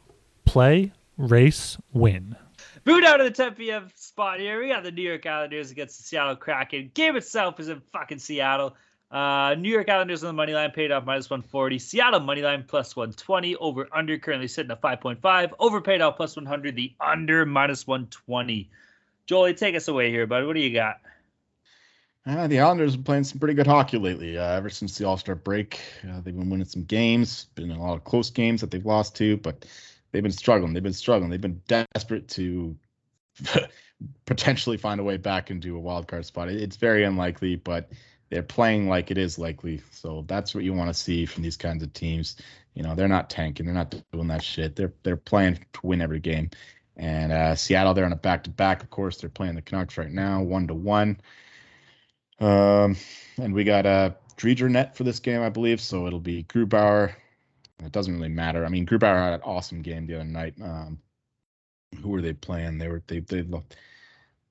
Play, race, win. Moving out of the 10 p.m. spot here, we got the New York Islanders against the Seattle Kraken. Game itself is in fucking Seattle. Uh, New York Islanders on the money line paid off minus 140. Seattle money line plus 120. Over under currently sitting at 5.5. Over paid off plus 100. The under minus 120. Jolie, take us away here, bud. What do you got? Uh, the Islanders have been playing some pretty good hockey lately. Uh, ever since the All Star break, uh, they've been winning some games. Been in a lot of close games that they've lost to, but they've been struggling. They've been struggling. They've been desperate to potentially find a way back into a wild card spot. It's very unlikely, but they're playing like it is likely. So that's what you want to see from these kinds of teams. You know, they're not tanking. They're not doing that shit. They're they're playing to win every game. And uh, Seattle, they're on a back to back. Of course, they're playing the Canucks right now, one to one. Um, and we got a Driedger net for this game, I believe. So it'll be Grubauer. It doesn't really matter. I mean, Grubauer had an awesome game the other night. Um, who were they playing? They were they they looked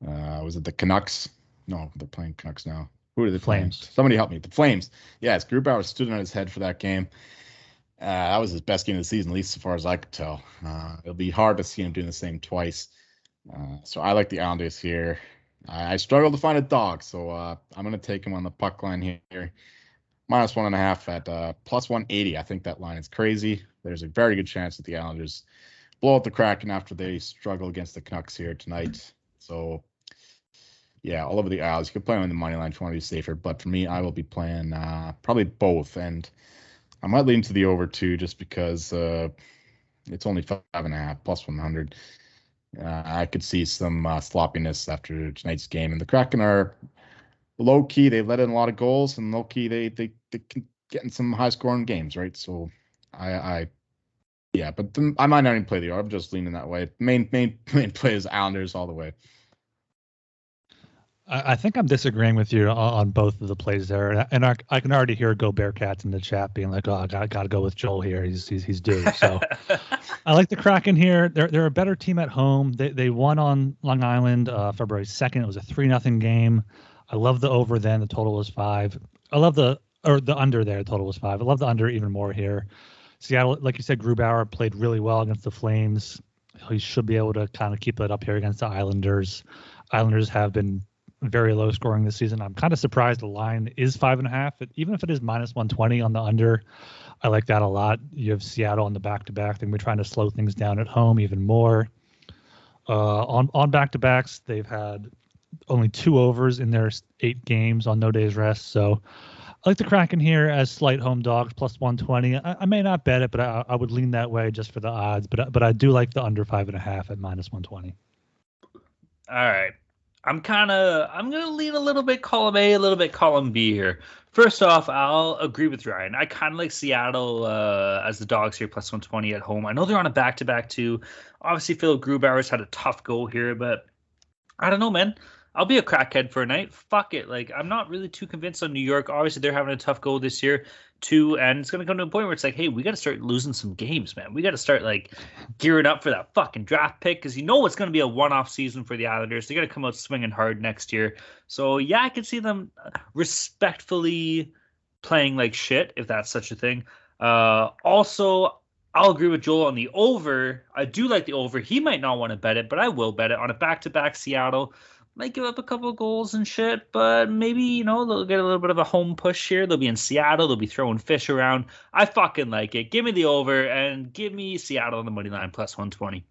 uh, was it the Canucks? No, they're playing Canucks now. Who are the Flames? Flames? Somebody help me. The Flames. Yes, Grubauer stood on his head for that game. Uh, that was his best game of the season, at least as far as I could tell. Uh, it'll be hard to see him doing the same twice. Uh, so I like the Islanders here. I, I struggle to find a dog, so uh, I'm going to take him on the puck line here. Minus one and a half at uh, plus 180. I think that line is crazy. There's a very good chance that the Islanders blow out the Kraken after they struggle against the Canucks here tonight. So yeah, all over the Isles. You could play on the money line if you want to be safer, but for me, I will be playing uh, probably both, and I might lean to the over two just because uh, it's only five and a half plus one hundred. Uh, I could see some uh, sloppiness after tonight's game, and the Kraken are low key. They let in a lot of goals, and low key they they they can get in some high scoring games, right? So I I yeah, but the, I might not even play the over. I'm just leaning that way. Main main main play is Islanders all the way. I, I think I'm disagreeing with you on, on both of the plays there, and I, I, can already hear Go Bearcats in the chat being like, "Oh, I got, got to go with Joel here. He's he's, he's due." So I like the Kraken here. They're they're a better team at home. They they won on Long Island uh, February second. It was a three nothing game. I love the over. Then the total was five. I love the or the under there. The total was five. I love the under even more here. Seattle, like you said, Grubauer played really well against the Flames. He should be able to kind of keep it up here against the Islanders. Islanders have been very low scoring this season. I'm kind of surprised the line is five and a half. even if it is minus 120 on the under, I like that a lot. You have Seattle on the back to back. Then we're trying to slow things down at home even more. Uh, on on back to backs, they've had only two overs in their eight games on no days rest. So I like the Kraken here as slight home dogs plus 120. I, I may not bet it, but I, I, would lean that way just for the odds. But but I do like the under five and a half at minus 120. All right. I'm kind of I'm gonna lean a little bit column A, a little bit column B here. First off, I'll agree with Ryan. I kind of like Seattle uh, as the dogs here, plus 120 at home. I know they're on a back to back too. Obviously, Phil Grubauer's had a tough goal here, but I don't know, man. I'll be a crackhead for a night. Fuck it. Like I'm not really too convinced on New York. Obviously, they're having a tough goal this year too, and it's gonna come to a point where it's like, hey, we got to start losing some games, man. We got to start like gearing up for that fucking draft pick because you know it's gonna be a one-off season for the Islanders. They got to come out swinging hard next year. So yeah, I can see them respectfully playing like shit if that's such a thing. Uh, also, I'll agree with Joel on the over. I do like the over. He might not want to bet it, but I will bet it on a back-to-back Seattle might give up a couple goals and shit, but maybe, you know, they'll get a little bit of a home push here. They'll be in Seattle. They'll be throwing fish around. I fucking like it. Give me the over and give me Seattle on the money line plus 120.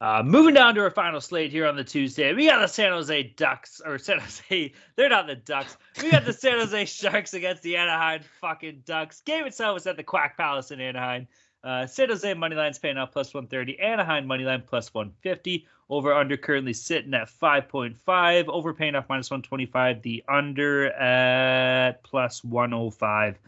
Uh, moving down to our final slate here on the Tuesday, we got the San Jose Ducks, or San Jose, they're not the Ducks. We got the San Jose Sharks against the Anaheim fucking Ducks. Game itself was at the Quack Palace in Anaheim. Uh, San Jose money line's paying out plus 130. Anaheim money line plus 150. Over under currently sitting at 5.5. Over paying off minus 125. The under at plus 105.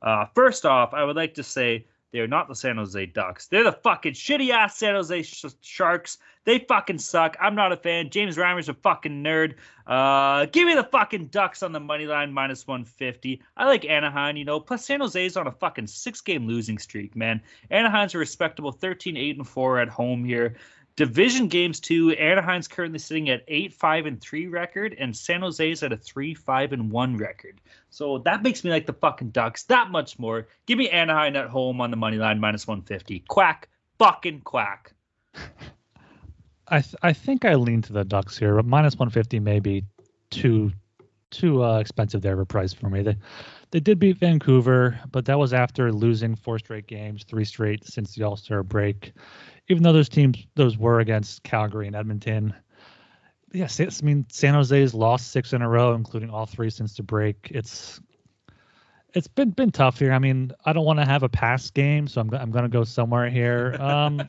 Uh, first off, I would like to say they're not the San Jose Ducks. They're the fucking shitty ass San Jose sh- Sharks. They fucking suck. I'm not a fan. James Reimer's a fucking nerd. Uh, give me the fucking Ducks on the money line minus 150. I like Anaheim, you know. Plus San Jose's on a fucking six game losing streak, man. Anaheim's a respectable 13 8 and 4 at home here. Division games too. Anaheim's currently sitting at eight five and three record, and San Jose's at a three five and one record. So that makes me like the fucking Ducks that much more. Give me Anaheim at home on the money line minus one fifty. Quack fucking quack. I th- I think I lean to the Ducks here, but minus 150 may be too too uh, expensive there a price for me. They they did beat Vancouver, but that was after losing four straight games, three straight since the All Star break. Even though those teams those were against Calgary and Edmonton. Yes, I mean San Jose's lost six in a row, including all three since the break. It's it's been been tough here. I mean, I don't want to have a pass game, so I'm I'm going to go somewhere here. Um,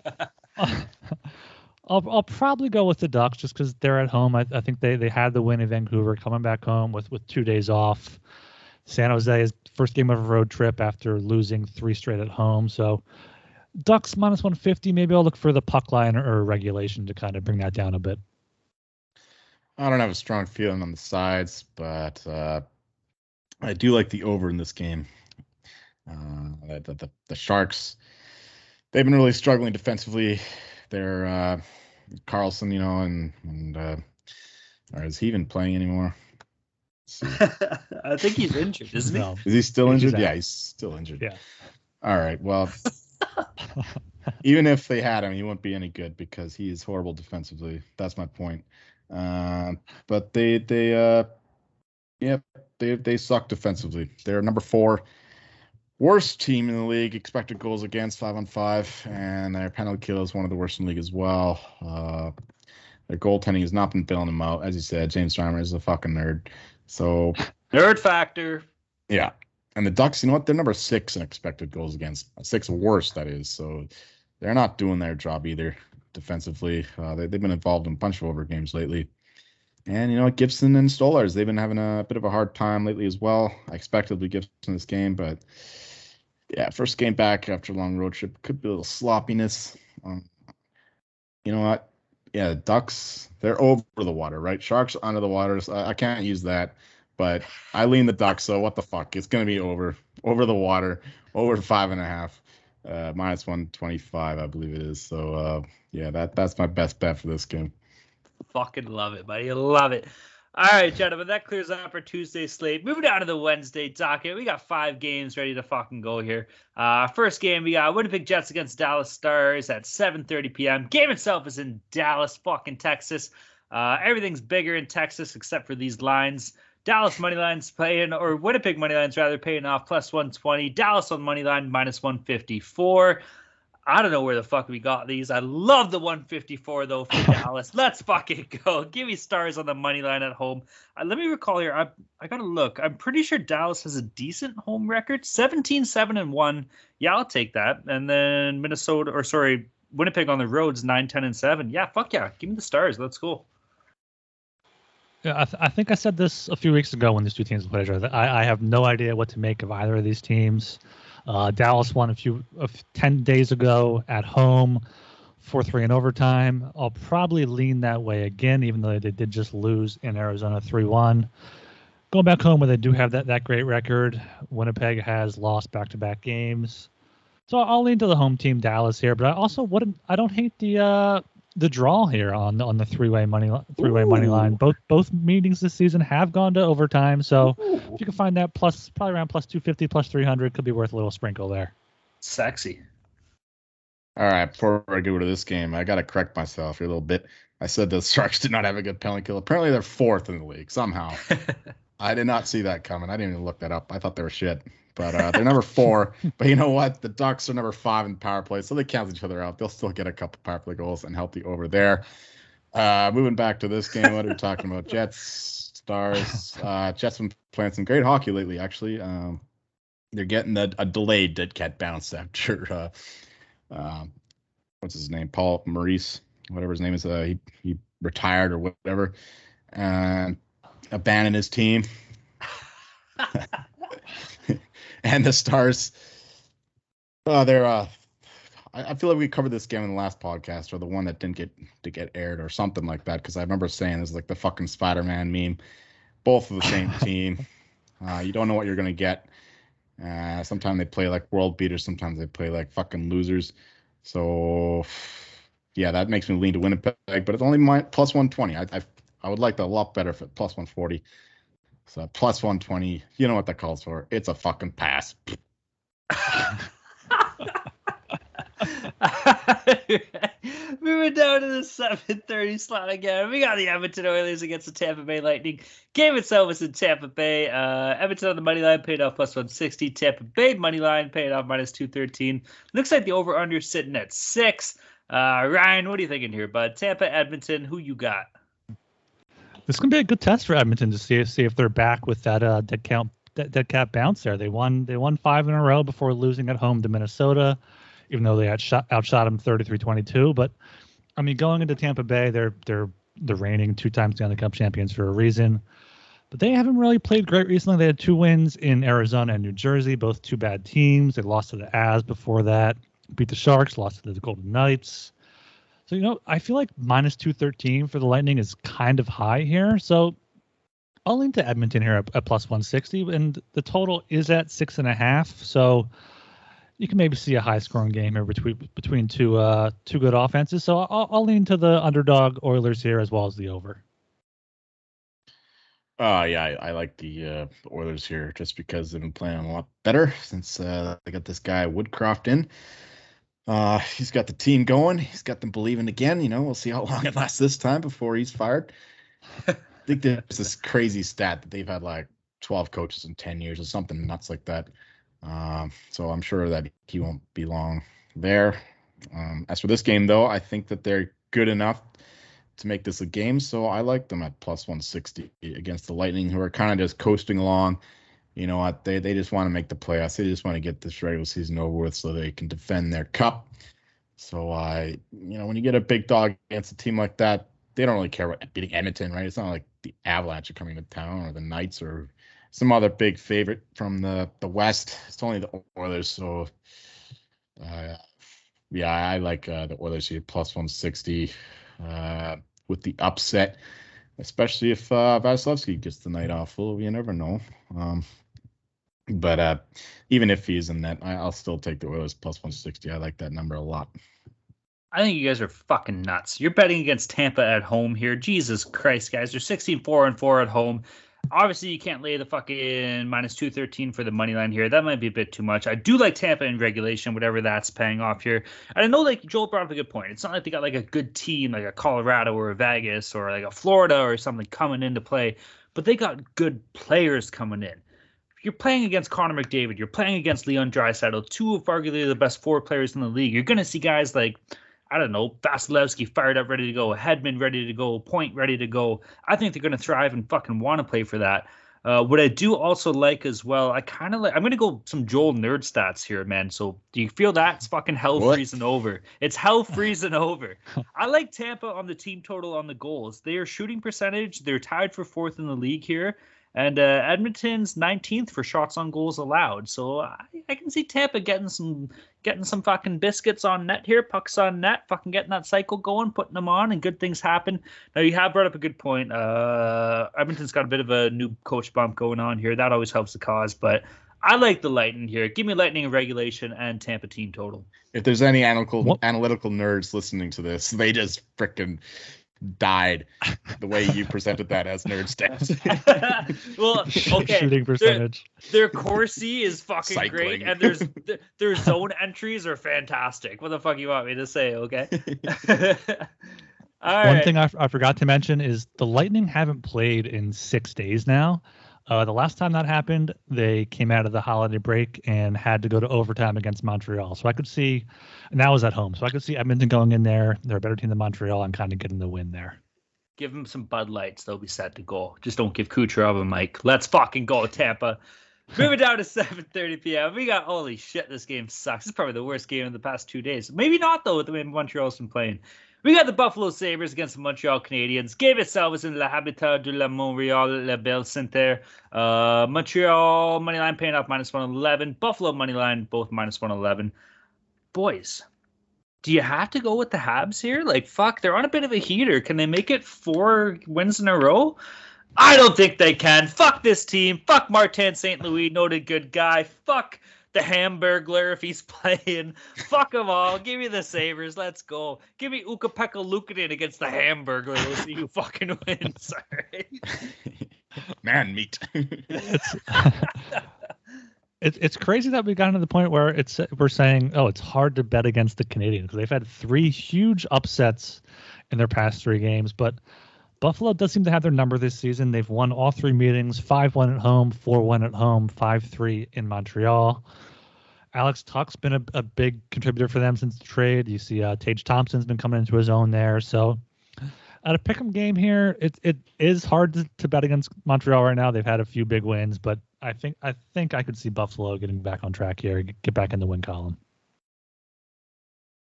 I'll I'll probably go with the Ducks just because they're at home. I, I think they, they had the win in Vancouver, coming back home with, with two days off. San Jose is first game of a road trip after losing three straight at home. So Ducks minus 150. Maybe I'll look for the puck line or, or regulation to kind of bring that down a bit. I don't have a strong feeling on the sides, but uh, I do like the over in this game. Uh, the, the, the Sharks, they've been really struggling defensively. They're uh, Karlsson, you know, and and uh, or is he even playing anymore? I think he's injured, isn't he? No. Is he still injured? yeah, he's still injured. Yeah. All right. Well, even if they had him, he wouldn't be any good because he is horrible defensively. That's my point. Uh, but they they uh, yeah they they suck defensively. They're number four worst team in the league, expected goals against five on five, and their penalty kill is one of the worst in the league as well. Uh, their goaltending has not been filling them out. As you said, James Reimer is a fucking nerd. So nerd factor. Yeah. And the Ducks, you know what? They're number six in expected goals against. Six worst, that is. So they're not doing their job either defensively. Uh, they, have been involved in a bunch of over games lately. And you know Gibson and Stolarz, they've been having a bit of a hard time lately as well. I expected to Gibson this game, but yeah, first game back after a long road trip could be a little sloppiness. Um, you know what? Yeah, Ducks, they're over the water, right? Sharks under the water. So I, I can't use that, but I lean the Ducks. So what the fuck? It's gonna be over, over the water, over five and a half, uh, minus one twenty five, I believe it is. So uh, yeah, that that's my best bet for this game. Fucking love it, buddy. Love it. All right, gentlemen, that clears up our Tuesday slate. Moving down to the Wednesday docket, we got five games ready to fucking go here. Uh, first game, we got Winnipeg Jets against Dallas Stars at 7:30 p.m. Game itself is in Dallas, fucking Texas. Uh, everything's bigger in Texas except for these lines. Dallas money lines paying, or Winnipeg money lines rather, paying off plus 120. Dallas on money line minus 154. I don't know where the fuck we got these. I love the 154 though for Dallas. Let's fucking go. Give me stars on the money line at home. Uh, let me recall here. I I gotta look. I'm pretty sure Dallas has a decent home record, 17 7 and one. Yeah, I'll take that. And then Minnesota, or sorry, Winnipeg on the roads 9 10 and seven. Yeah, fuck yeah. Give me the stars. Let's go. Yeah, I, th- I think I said this a few weeks ago when these two teams played each other. I, I have no idea what to make of either of these teams. Uh, Dallas won a few uh, ten days ago at home, four three in overtime. I'll probably lean that way again, even though they did just lose in Arizona three one. Going back home where they do have that that great record, Winnipeg has lost back to back games. So I'll lean to the home team Dallas here, but I also wouldn't. I don't hate the uh, the draw here on on the three way money three way money line. Both both meetings this season have gone to overtime, so Ooh. if you can find that plus probably around plus two fifty, plus three hundred, could be worth a little sprinkle there. Sexy. All right, before I go to this game, I got to correct myself here a little bit. I said the Sharks did not have a good penalty kill. Apparently, they're fourth in the league somehow. I did not see that coming. I didn't even look that up. I thought they were shit but uh, they're number four. but you know what? The Ducks are number five in power play, so they cancel each other out. They'll still get a couple power play goals and help the over there. Uh, moving back to this game, what are we talking about? Jets, Stars. Uh, Jets been playing some great hockey lately. Actually, um, they're getting a, a delayed dead cat bounce after uh, uh, what's his name? Paul Maurice, whatever his name is. Uh, he he retired or whatever, and abandoned his team. and the Stars. Uh, they're. Uh, I, I feel like we covered this game in the last podcast, or the one that didn't get to get aired, or something like that. Because I remember saying it's like the fucking Spider-Man meme. Both of the same team. Uh, you don't know what you're gonna get. Uh, sometimes they play like world beaters. Sometimes they play like fucking losers. So, yeah, that makes me lean to Winnipeg, but it's only my plus 120. I, I, I would like that a lot better for plus 140. So plus 120, you know what that calls for. It's a fucking pass. Moving down to the 7:30 slot again. We got the Edmonton Oilers against the Tampa Bay Lightning. Game itself was in Tampa Bay. Uh, Edmonton on the money line paid off plus 160. Tampa Bay money line paid off minus 213. Looks like the over under sitting at six. Uh, Ryan, what are you thinking here, bud? Tampa, Edmonton, who you got? This is gonna be a good test for Edmonton to see see if they're back with that uh, dead count dead, dead cap bounce there. They won they won five in a row before losing at home to Minnesota even though they had shot, outshot them 33-22. But I mean, going into Tampa Bay, they're they're the reigning two-time Stanley Cup champions for a reason. But they haven't really played great recently. They had two wins in Arizona and New Jersey, both two bad teams. They lost to the As before that, beat the Sharks, lost to the Golden Knights. So you know, I feel like minus two thirteen for the Lightning is kind of high here. So I'll lean to Edmonton here at, at plus one sixty, and the total is at six and a half. So you can maybe see a high scoring game here between between two uh two good offenses. So I'll, I'll lean to the underdog Oilers here as well as the over. Uh yeah, I, I like the uh, Oilers here just because they've been playing a lot better since uh, they got this guy Woodcroft in. Uh, he's got the team going. He's got them believing again. You know, we'll see how long it lasts this time before he's fired. I think there's this crazy stat that they've had like 12 coaches in 10 years or something nuts like that. Um, so I'm sure that he won't be long there. Um, as for this game, though, I think that they're good enough to make this a game. So I like them at plus 160 against the Lightning, who are kind of just coasting along. You know what? They, they just want to make the playoffs. They just want to get this regular season over with so they can defend their cup. So I, you know, when you get a big dog against a team like that, they don't really care about beating Edmonton, right? It's not like the Avalanche are coming to town or the Knights or some other big favorite from the the West. It's only the Oilers, so uh, yeah, I like uh, the Oilers here plus 160 uh, with the upset, especially if uh, Vasilevskiy gets the night off. Well, you never know. Um, but uh, even if he's in that, I, I'll still take the Oilers plus 160. I like that number a lot. I think you guys are fucking nuts. You're betting against Tampa at home here. Jesus Christ, guys. They're 16 4 and 4 at home obviously you can't lay the fucking minus 213 for the money line here. That might be a bit too much. I do like Tampa in regulation, whatever that's paying off here. And I know like Joel brought up a good point. It's not like they got like a good team like a Colorado or a Vegas or like a Florida or something coming into play, but they got good players coming in. You're playing against Connor McDavid. You're playing against Leon Draisaitl, two of arguably the best four players in the league. You're going to see guys like I don't know, Vasilevskiy fired up, ready to go, Hedman ready to go, Point ready to go. I think they're going to thrive and fucking want to play for that. Uh, what I do also like as well, I kind of like. I'm going to go some Joel nerd stats here, man. So do you feel that's fucking hell what? freezing over? It's hell freezing over. I like Tampa on the team total on the goals. Their shooting percentage, they're tied for fourth in the league here and uh, Edmonton's 19th for shots on goals allowed. So I, I, can see Tampa getting some getting some fucking biscuits on net here, pucks on net, fucking getting that cycle going, putting them on, and good things happen. Now you have brought up a good point. Uh, Edmonton's got a bit of a new coach bump going on here. That always helps the cause, but. I like the Lightning here. Give me Lightning in regulation and Tampa team total. If there's any analytical what? analytical nerds listening to this, they just freaking died the way you presented that as nerd stats. well, okay. Shooting percentage. Their, their Corsi is fucking Cycling. great, and there's their zone entries are fantastic. What the fuck you want me to say? Okay. All One right. thing I, I forgot to mention is the Lightning haven't played in six days now. Uh, the last time that happened, they came out of the holiday break and had to go to overtime against Montreal. So I could see, and that was at home. So I could see Edmonton going in there. They're a better team than Montreal and kind of getting the win there. Give them some Bud Lights. They'll be set to go. Just don't give Kucherov a mic. Let's fucking go, Tampa. Moving down to 7:30 p.m. We got holy shit. This game sucks. It's probably the worst game in the past two days. Maybe not though, with the way Montreal's been playing. We got the Buffalo Sabres against the Montreal Canadiens. Game itself is in Le Habitat de la Montréal La Belle Center. Uh, Montreal money line paying off minus 111. Buffalo money line both minus 111. Boys, do you have to go with the Habs here? Like, fuck, they're on a bit of a heater. Can they make it four wins in a row? I don't think they can. Fuck this team. Fuck Martin St. Louis, noted good guy. Fuck the Hamburglar if he's playing. Fuck them all. Give me the Sabres. Let's go. Give me Ukko-Pekka Luukkonen against the Hamburglar. We'll see who fucking wins. All right. Man meat. it's It, it's crazy that we've gotten to the point where it's we're saying, oh, it's hard to bet against the Canadiens because they've had three huge upsets in their past three games, but Buffalo does seem to have their number this season. They've won all three meetings 5 1 at home, 4 1 at home, 5 3 in Montreal. Alex Tuch's been a, a, big contributor for them since the trade. You see, uh, Tage Thompson's been coming into his own there. So, at a pick'em game here, it it is hard to, to bet against Montreal right now. They've had a few big wins, but I think I think I could see Buffalo getting back on track here, get back in the win column.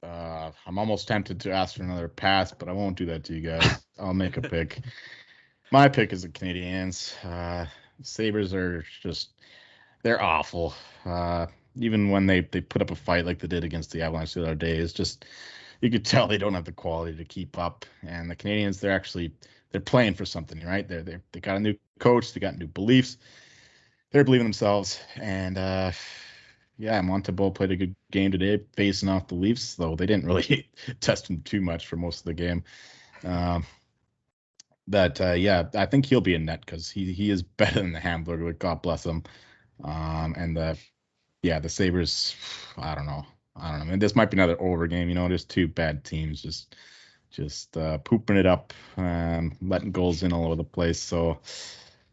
Uh, I'm almost tempted to ask for another pass, but I won't do that to you guys. I'll make a pick. My pick is the Canadiens. Uh, Sabres are just they're awful. Uh, even when they they put up a fight like they did against the Avalanche the other day, it's just you could tell they don't have the quality to keep up. And the Canadiens, they're actually they're playing for something, right? They're they they got a new coach, they got new beliefs, they're believing themselves, and uh, yeah, Montembeault played a good game today facing off the Leafs, though they didn't really test him too much for most of the game. Um, but uh, yeah, I think he'll be in net because he he is better than the Hamburger. God bless him. Um, and the yeah, the Sabres, I don't know. I don't know. I mean, this might be another over game. You know, there's two bad teams just just uh, pooping it up, letting goals in all over the place. So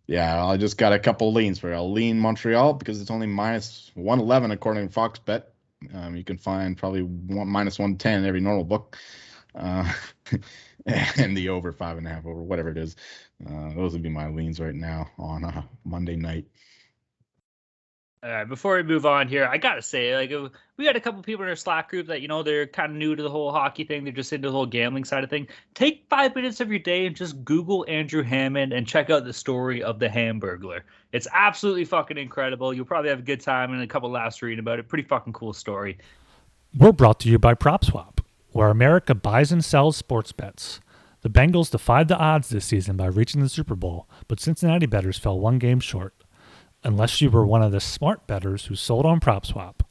yeah, I just got a couple leans for it. I'll lean Montreal because it's only minus 111 according to Fox Bet. Um, you can find probably one, minus 110 in every normal book. Uh, and the over five and a half over whatever it is. Uh, those would be my leans right now on a Monday night. All right, before we move on here, I gotta say, like, we got a couple people in our Slack group that you know they're kind of new to the whole hockey thing. They're just into the whole gambling side of thing. Take five minutes of your day and just Google Andrew Hammond and check out the story of the Hamburglar. It's absolutely fucking incredible. You'll probably have a good time and a couple laughs reading about it. Pretty fucking cool story. We're brought to you by PropSwap, where America buys and sells sports bets. The Bengals defied the odds this season by reaching the Super Bowl, but Cincinnati bettors fell one game short unless you were one of the smart bettors who sold on PropSwap.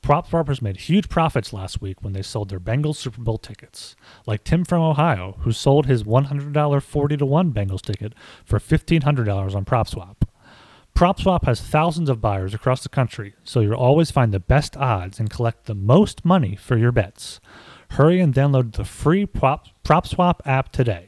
Prop swappers made huge profits last week when they sold their Bengals Super Bowl tickets, like Tim from Ohio, who sold his $100 40 to 1 Bengals ticket for $1,500 on PropSwap. PropSwap has thousands of buyers across the country, so you'll always find the best odds and collect the most money for your bets. Hurry and download the free Prop, PropSwap app today.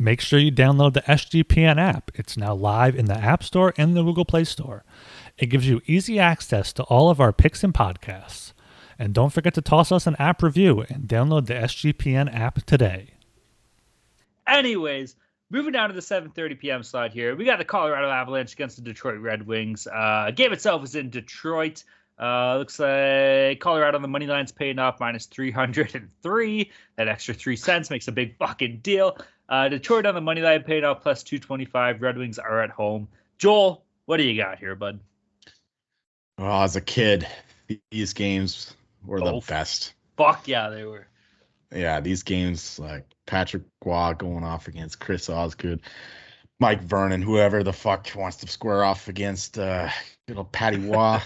make sure you download the SGPN app. It's now live in the App Store and the Google Play Store. It gives you easy access to all of our picks and podcasts. And don't forget to toss us an app review and download the SGPN app today. Anyways, moving down to the 7:30 p.m. slot here, we got the Colorado Avalanche against the Detroit Red Wings. Uh, game itself is in Detroit. Uh, looks like Colorado on the money line's paying off minus 303. That extra three cents makes a big fucking deal. Uh, Detroit on the money line paid off plus 225. Red Wings are at home. Joel, what do you got here, bud? Oh, as a kid, these games were the best. Fuck yeah, they were. Yeah, these games like Patrick Roy going off against Chris Osgood, Mike Vernon, whoever the fuck wants to square off against uh, little Patty Roy.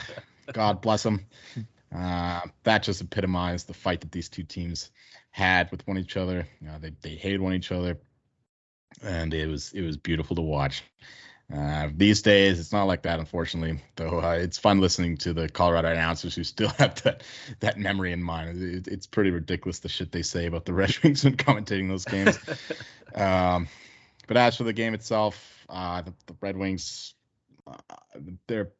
God bless him. Uh, that just epitomized the fight that these two teams had with one each other. You know, they they hated one each other and it was it was beautiful to watch. Uh, these days, it's not like that, unfortunately. Though uh, it's fun listening to the Colorado announcers who still have that that memory in mind. It, it's pretty ridiculous the shit they say about the Red Wings when commentating those games. um, but as for the game itself, uh, the, the, Red Wings, uh, they're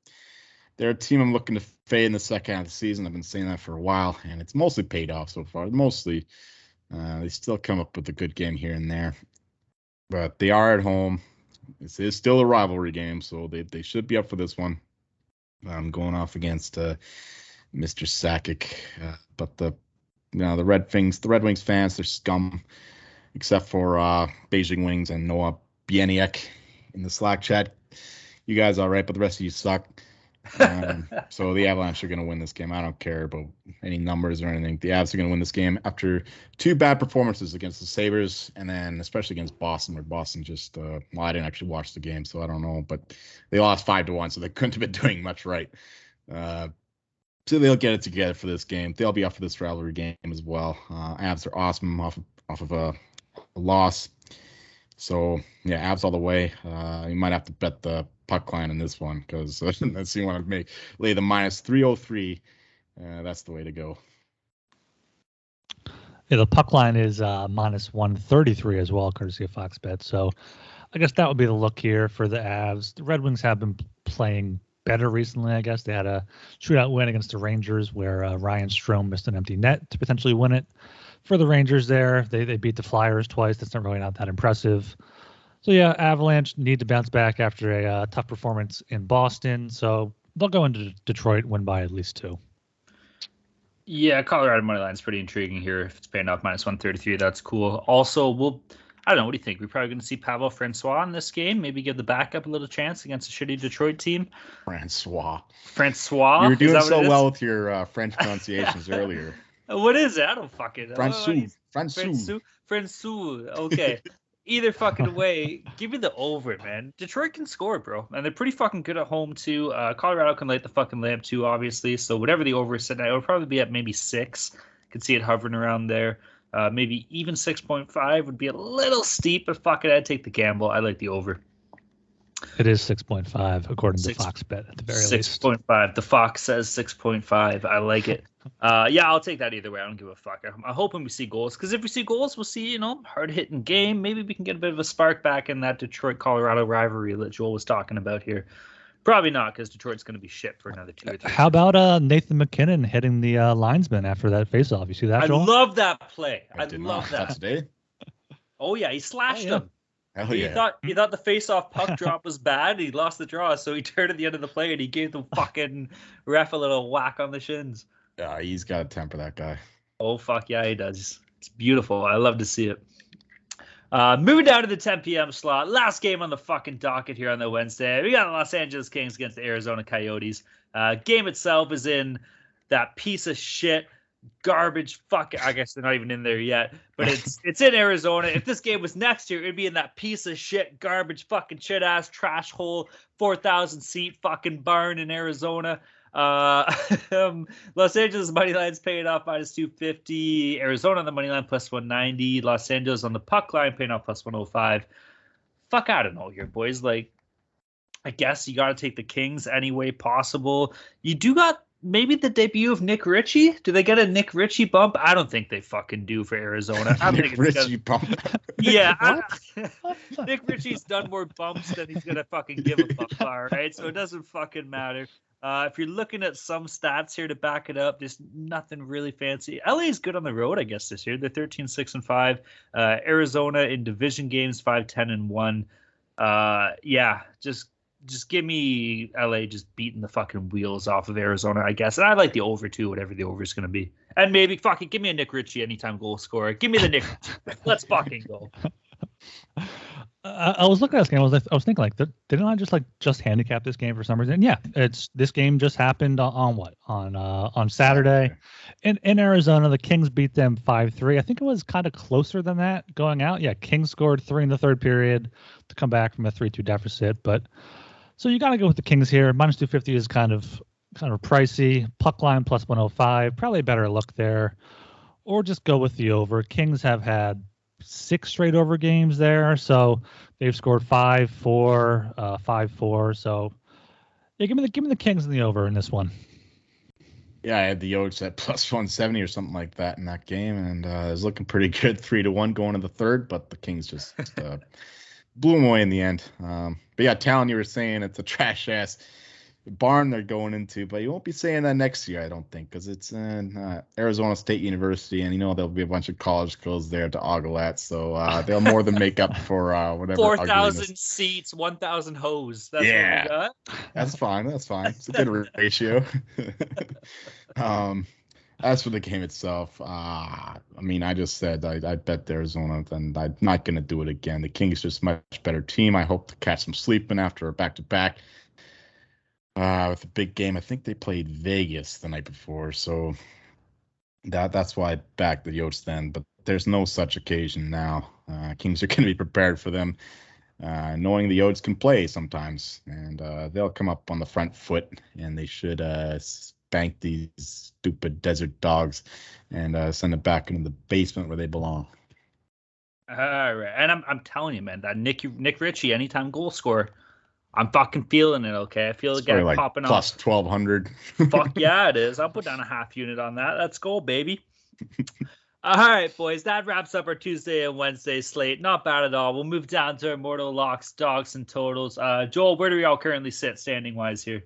they're a team I'm looking to fade in the second half of the season. I've been saying that for a while, and it's mostly paid off so far. Mostly, uh, they still come up with a good game here and there but they are at home. This is still a rivalry game, so they, they should be up for this one. I'm going off against uh, Mr. Sakic, uh, but the you know the Red Wings, the Red Wings fans, they're scum, except for uh, Beijing Wings and Noah Bieniek in the Slack chat. You guys all right, but the rest of you suck. Um, so the Avalanche are going to win this game. I don't care about any numbers or anything. The Avs are going to win this game after two bad performances against the Sabres and then especially against Boston, where Boston just, uh, well, I didn't actually watch the game, so I don't know, but they lost five to one, so they couldn't have been doing much right. Uh, so they'll get it together for this game. They'll be up for this rivalry game as well. Uh, Avs are awesome off of, off of a, a loss. So yeah, Avs all the way. Uh, you might have to bet the puck line in this one because unless you want to make lay the minus 303, uh, that's the way to go. Yeah, the puck line is uh, minus 133 as well, courtesy of Fox Bet. So I guess that would be the look here for the Avs. The Red Wings have been playing better recently, I guess. They had a shootout win against the Rangers where uh, Ryan Strome missed an empty net to potentially win it. For the Rangers there, they, they beat the Flyers twice. That's not really not that impressive. So yeah, Avalanche need to bounce back after a uh, tough performance in Boston. So they'll go into Detroit, win by at least two. Yeah, Colorado money line is pretty intriguing here. If it's paying off minus one thirty three, that's cool. Also, we'll I don't know. What do you think? We're probably going to see Pavel Francois in this game. Maybe give the backup a little chance against a shitty Detroit team. Francois. Francois. You were doing so well with your uh, French pronunciations earlier. What is it? I don't fucking. Francouz. Francouz. Francouz. Okay. Either fucking way, give me the over, man. Detroit can score, bro, and they're pretty fucking good at home too. Uh, Colorado can light the fucking lamp too, obviously. So whatever the over is sitting at, it would probably be at maybe six. Could see it hovering around there. Uh, maybe even 6.5 would be a little steep, but fuck it, I'd take the gamble. I like the over. It is 6.5 according Six, to Fox Bet at the very 6. least. 6.5. The Fox says 6.5. I like it. Uh, yeah, I'll take that either way. I don't give a fuck. I'm, I'm hoping we see goals because if we see goals, we'll see, you know, hard hitting game. Maybe we can get a bit of a spark back in that Detroit Colorado rivalry that Joel was talking about here. Probably not because Detroit's going to be shit for another two or three. How about uh, Nathan MacKinnon hitting the uh, linesman after that faceoff? You see that? I Joel? love that play. I, I love that. today. Oh yeah, he slashed oh, yeah. him. Hell he yeah. thought he thought the face-off puck drop was bad. He lost the draw, so he turned at the end of the play and he gave the fucking ref a little whack on the shins. Yeah, he's got a temper, that guy. Oh fuck yeah, he does. It's beautiful. I love to see it. Uh, moving down to the 10 p.m. slot, last game on the fucking docket here on the Wednesday. We got the Los Angeles Kings against the Arizona Coyotes. Uh, game itself is in that piece of shit garbage fuck I guess they're not even in there yet, but it's it's in Arizona. If this game was next year, it'd be in that piece of shit garbage fucking shit ass trash hole 4000 seat fucking barn in Arizona. Uh, um, Los Angeles money line's paying off minus 250. Arizona on the money line plus 190. Los Angeles on the puck line paying off plus 105. Fuck, out don't know here, boys. Like, I guess you got to take the Kings any way possible. You do got maybe the debut of Nick Ritchie. Do they get a Nick Ritchie bump? I don't think they fucking do for Arizona. I Nick Ritchie bump. Yeah, I, Nick Ritchie's done more bumps than he's gonna fucking give a fuck. All right, so it doesn't fucking matter. Uh, if you're looking at some stats here to back it up, there's nothing really fancy. LA is good on the road, I guess, this year. They're 13, 6, and 5. Uh, Arizona in division games, 5, 10, and 1. Uh, yeah, just just give me LA just beating the fucking wheels off of Arizona, I guess. And I like the over too, whatever the over is going to be. And maybe fucking give me a Nick Ritchie anytime goal scorer. Give me the Nick. Let's fucking go. I, I was looking at this game. I was I was thinking like, didn't I just like just handicap this game for some reason? yeah, it's this game just happened on, on what on uh, on Saturday, in in Arizona. The Kings beat them five three. I think it was kind of closer than that going out. Yeah, Kings scored three in the third period to come back from a three two deficit. But so you got to go with the Kings here. Minus two fifty is kind of kind of pricey. Puck line plus one hundred five. Probably a better look there, or just go with the over. Kings have had six straight over games there. So they've scored five, four, uh, five, four. So yeah, give me the give me the Kings in the over in this one. Yeah, I had the Yotes at plus 170 or something like that in that game, and uh, it was looking pretty good, three to one going to the third, but the Kings just uh, blew them away in the end. Um, but yeah, Talon, you were saying it's a trash ass barn they're going into, but you won't be saying that next year, I don't think, because it's in uh, Arizona State University, and you know there'll be a bunch of college girls there to ogle at, so uh, they'll more than make up for uh, whatever. Four thousand seats, one thousand hoes. That's yeah, that's fine. That's fine. It's a good ratio. um, as for the game itself, uh, I mean, I just said I, I bet Arizona, and I'm not going to do it again. The Kings just much better team. I hope to catch some sleeping after a back to back uh, with a big game. I think they played Vegas the night before, so that that's why I backed the Yotes then. But there's no such occasion now. Uh, Kings are going to be prepared for them, uh, knowing the Yotes can play sometimes, and uh, they'll come up on the front foot, and they should uh, spank these stupid desert dogs and uh, send them back into the basement where they belong. All right, and I'm I'm telling you, man, that Nick Nick Ritchie, anytime goal scorer, I'm fucking feeling it. Okay, I feel it getting like popping plus off. twelve hundred. Fuck yeah, it is. I'll put down a half unit on that. Let's go, baby. all right, boys. That wraps up our Tuesday and Wednesday slate. Not bad at all. We'll move down to our mortal locks, dogs, and totals. Uh, Joel, where do we all currently sit standing wise here?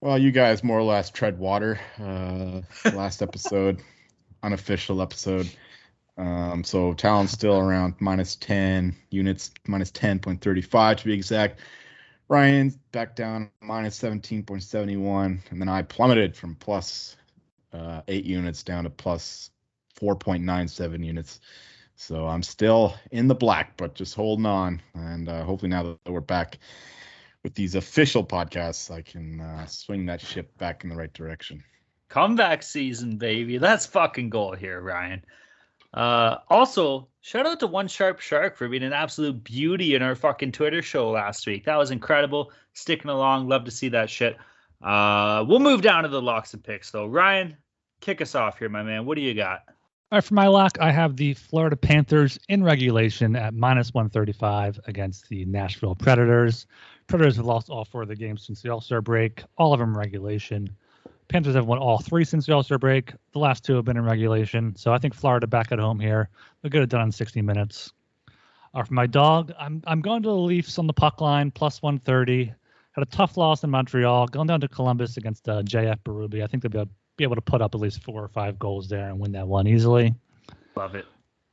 Well, you guys more or less tread water. Uh, last episode, unofficial episode. Um, so Talon's still around minus 10 units, minus 10.35 to be exact. Ryan's back down minus 17.71, and then I plummeted from plus uh, eight units down to plus 4.97 units. So I'm still in the black, but just holding on, and uh, hopefully now that we're back with these official podcasts, I can uh, swing that ship back in the right direction. Comeback season, baby. That's fucking goal here, Ryan. Uh, also, shout out to One Sharp Shark for being an absolute beauty in our fucking Twitter show last week. That was incredible. Sticking along. Love to see that shit. Uh, we'll move down to the locks and picks, though. Ryan, kick us off here, my man. What do you got? All right, for my lock, I have the Florida Panthers in regulation at minus 135 against the Nashville Predators. Predators have lost all four of the games since the All Star break, all of them regulation. Panthers have won all three since the All Star break. The last two have been in regulation. So I think Florida back at home here. They'll get it done in 60 minutes. Uh, for my dog, I'm I'm going to the Leafs on the puck line, plus 130. Had a tough loss in Montreal, going down to Columbus against uh, JF Berube. I think they'll be, be able to put up at least four or five goals there and win that one easily. Love it.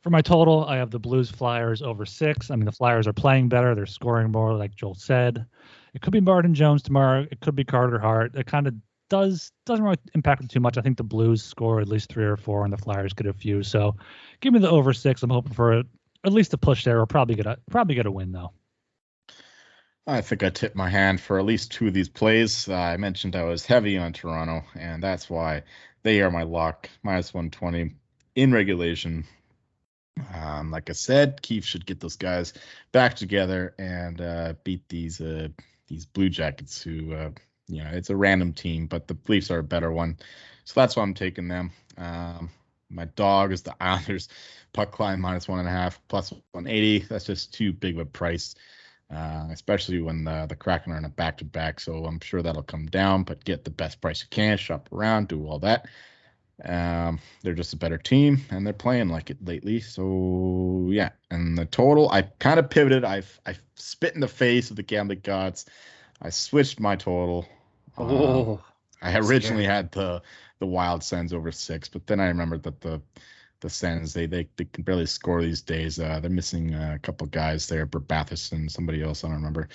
For my total, I have the Blues Flyers over six. I mean, the Flyers are playing better. They're scoring more, like Joel said. It could be Martin Jones tomorrow. It could be Carter Hart. It kind of does doesn't really impact them too much. I think the Blues score at least three or four, and the Flyers get a few. So, give me the over six. I'm hoping for a, at least a push there. We'll probably get a probably get a win though. I think I tipped my hand for at least two of these plays. Uh, I mentioned I was heavy on Toronto, and that's why they are my lock minus 120 in regulation. Um, like I said, Keefe should get those guys back together and uh, beat these uh, these Blue Jackets who uh, you know, it's a random team, but the Leafs are a better one. So that's why I'm taking them. Um, my dog is the Islanders. Puck line minus one and a half, plus 180. That's just too big of a price, uh, especially when the, the Kraken are in a back to back. So I'm sure that'll come down, but get the best price you can, shop around, do all that. Um, they're just a better team and they're playing like it lately. So yeah, and the total, I kind of pivoted. I've I spit in the face of the gambling gods. I switched my total. Oh, um, I originally had the the Wild Sens over six, but then I remembered that the the Sens they they, they can barely score these days. Uh, they're missing a couple guys there, and somebody else I don't remember.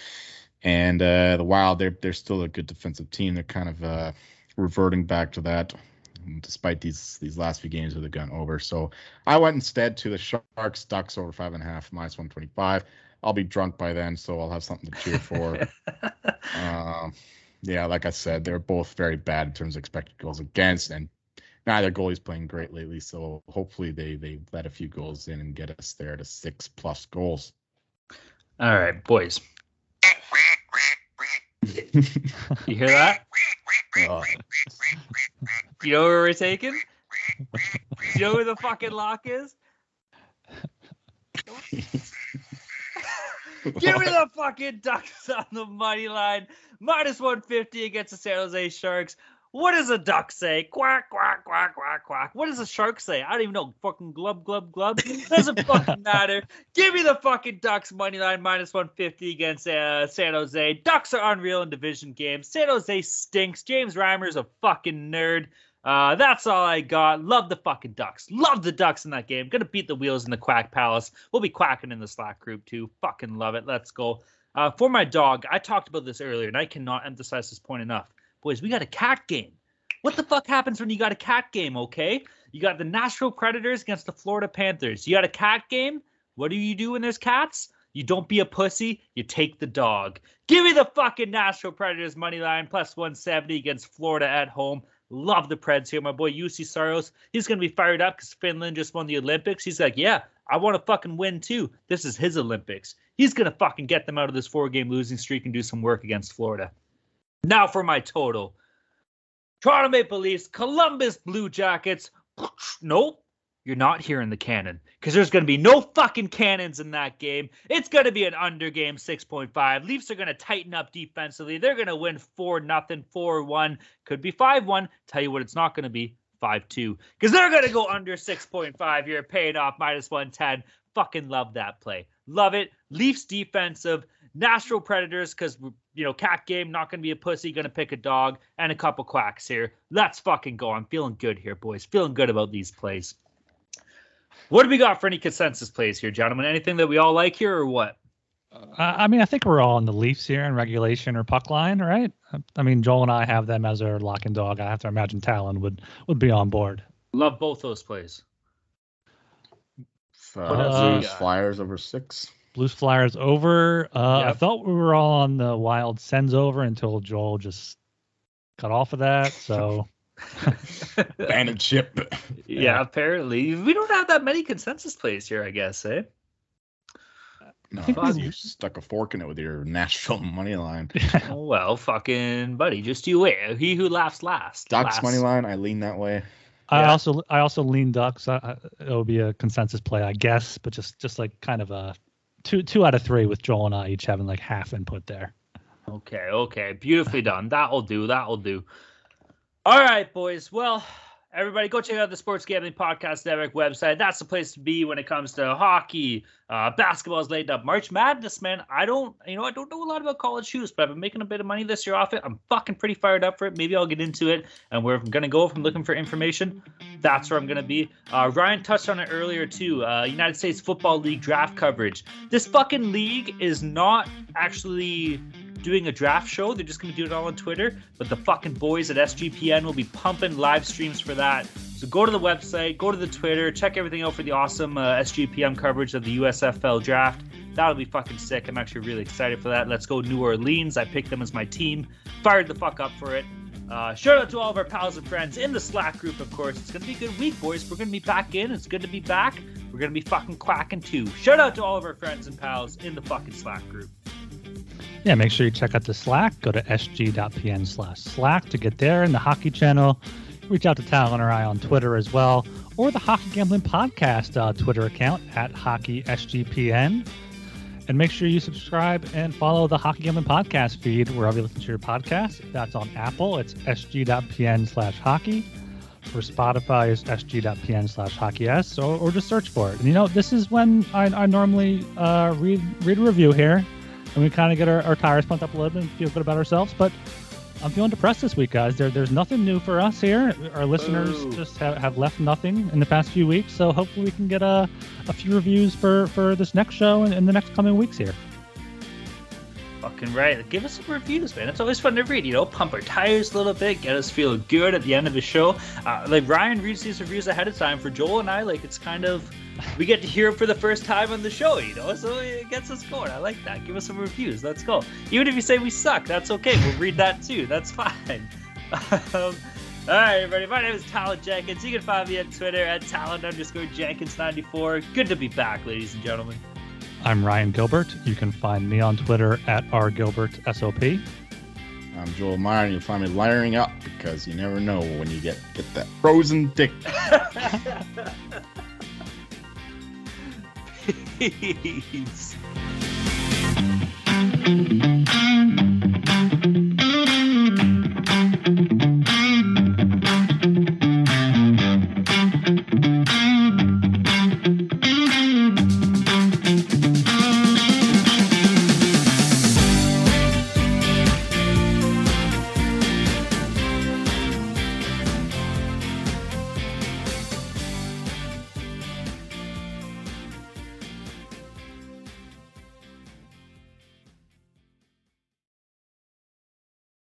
And uh, the Wild they're they're still a good defensive team. They're kind of uh, reverting back to that, despite these these last few games that they've gone over. So I went instead to the Sharks Ducks over five and a half minus one twenty five. I'll be drunk by then, so I'll have something to cheer for. um, yeah, like I said, they're both very bad in terms of expected goals against, and neither goalie's playing great lately. So hopefully they they let a few goals in and get us there to six plus goals. All right, boys. you hear that? Uh, you know where we're taking? you know where the fucking lock is? Give me the fucking Ducks on the money line. Minus 150 against the San Jose Sharks. What does a duck say? Quack, quack, quack, quack, quack. What does a shark say? I don't even know. Fucking glub, glub, glub. Doesn't fucking matter. Give me the fucking Ducks money line minus 150 against uh, San Jose. Ducks are unreal in division games. San Jose stinks. James Reimer's a fucking nerd. Uh, that's all I got. Love the fucking Ducks. Love the Ducks in that game. Gonna beat the wheels in the Quack Palace. We'll be quacking in the Slack group too. Fucking love it. Let's go. Uh, for my dog, I talked about this earlier, and I cannot emphasize this point enough. Boys, we got a cat game. What the fuck happens when you got a cat game, okay? You got the Nashville Predators against the Florida Panthers. You got a cat game. What do you do when there's cats? You don't be a pussy, you take the dog. Give me the fucking Nashville Predators money line plus 170 against Florida at home. Love the Preds here. My boy Juuse Saros, he's going to be fired up because Finland just won the Olympics. He's like, yeah, I want to fucking win too. This is his Olympics. He's going to fucking get them out of this four game losing streak and do some work against Florida. Now for my total Toronto Maple Leafs, Columbus Blue Jackets. Nope, you're not hearing the cannon because there's going to be no fucking cannons in that game. It's going to be an under game 6.5. Leafs are going to tighten up defensively. They're going to win 4 nothing, 4 1. Could be 5 1. Tell you what, it's not going to be 5 2 because they're going to go under 6.5 You're paying off minus 110. Fucking love that play. Love it. Leafs defensive. Nashville Predators, because you know, cat game, not gonna be a pussy, gonna pick a dog, and a couple quacks here. Let's fucking go. I'm feeling good here, boys. Feeling good about these plays. What do we got for any consensus plays here, gentlemen? Anything that we all like here, or what? Uh, I mean, I think we're all in the Leafs here in regulation or puck line, right? I mean, Joel and I have them as our lock and dog. I have to imagine Talon would would be on board. Love both those plays. Uh, Blues Flyers over six. Blues Flyers over. Uh, yep. I thought we were all on the Wild Sens over until Joel just cut off of that. So. Abandoned ship. Yeah, yeah, apparently we don't have that many consensus plays here. I guess, eh? No, you stuck a fork in it with your Nashville money line. oh, well, fucking buddy, just you wait. He who laughs last. Ducks money line. I lean that way. I yeah. also I also lean Ducks. I, it'll be a consensus play, I guess, but just just like kind of a two two out of three with Joel and I each having like half input there. Okay, okay, beautifully done. That'll do. That'll do. All right, boys. Well, everybody go check out the Sports Gambling Podcast Network website. That's the place to be when it comes to hockey. Uh, basketball is laid up. March Madness, man. I don't, you know, I don't know a lot about college hoops, but I've been making a bit of money this year off it. I'm fucking pretty fired up for it. Maybe I'll get into it. And where I'm gonna go I'm looking for information, that's where I'm gonna be. Uh, Ryan touched on it earlier too. Uh, United States Football League draft coverage. This fucking league is not actually doing a draft show. They're just going to do it all on Twitter. But the fucking boys at SGPN will be pumping live streams for that. So go to the website, go to the Twitter, check everything out for the awesome uh, SGPN coverage of the USFL draft. That'll be fucking sick. I'm actually really excited for that. Let's go New Orleans. I picked them as my team. Fired the fuck up for it. Uh, shout out to all of our pals and friends in the Slack group, of course. It's going to be a good week, boys. We're going to be back in. It's good to be back. We're going to be fucking quacking too. Shout out to all of our friends and pals in the fucking Slack group yeah, make sure you check out the Slack. Go to sg.pn slash Slack to get there in the hockey channel. Reach out to Talon or I on Twitter as well, or the Hockey Gambling Podcast uh, Twitter account at HockeySGPN. And make sure you subscribe and follow the Hockey Gambling Podcast feed wherever you listen to your podcast. That's on Apple, it's sg.pn slash hockey. For Spotify, it's sg.pn slash hockey s, or, or just search for it. And you know, this is when I, I normally uh, read, read a review here and we kind of get our, our, tires pumped up a little bit and feel good about ourselves. But I'm feeling depressed this week, guys. There, there's nothing new for us here. Our listeners Ooh. just have, have left nothing in the past few weeks. So hopefully we can get a, a few reviews for, for this next show and in the next coming weeks here. Fucking right. Give us some reviews, man. It's always fun to read. You know, pump our tires a little bit, get us feeling good at the end of the show. Uh, like Ryan reads these reviews ahead of time for Joel and I. Like it's kind of we get to hear him for the first time on the show, you know, so it gets us going. I like that. Give us some reviews. Let's go. Even if you say we suck, that's okay. We'll read that too. That's fine. Um, all right, everybody. My name is Talon Jenkins. You can find me on Twitter at Talon underscore Jenkins94. Good to be back, ladies and gentlemen. I'm Ryan Gilbert. You can find me on Twitter at rgilbertsop. I'm Joel Meyer, and you'll find me lining up because you never know when you get get that frozen dick. Peace.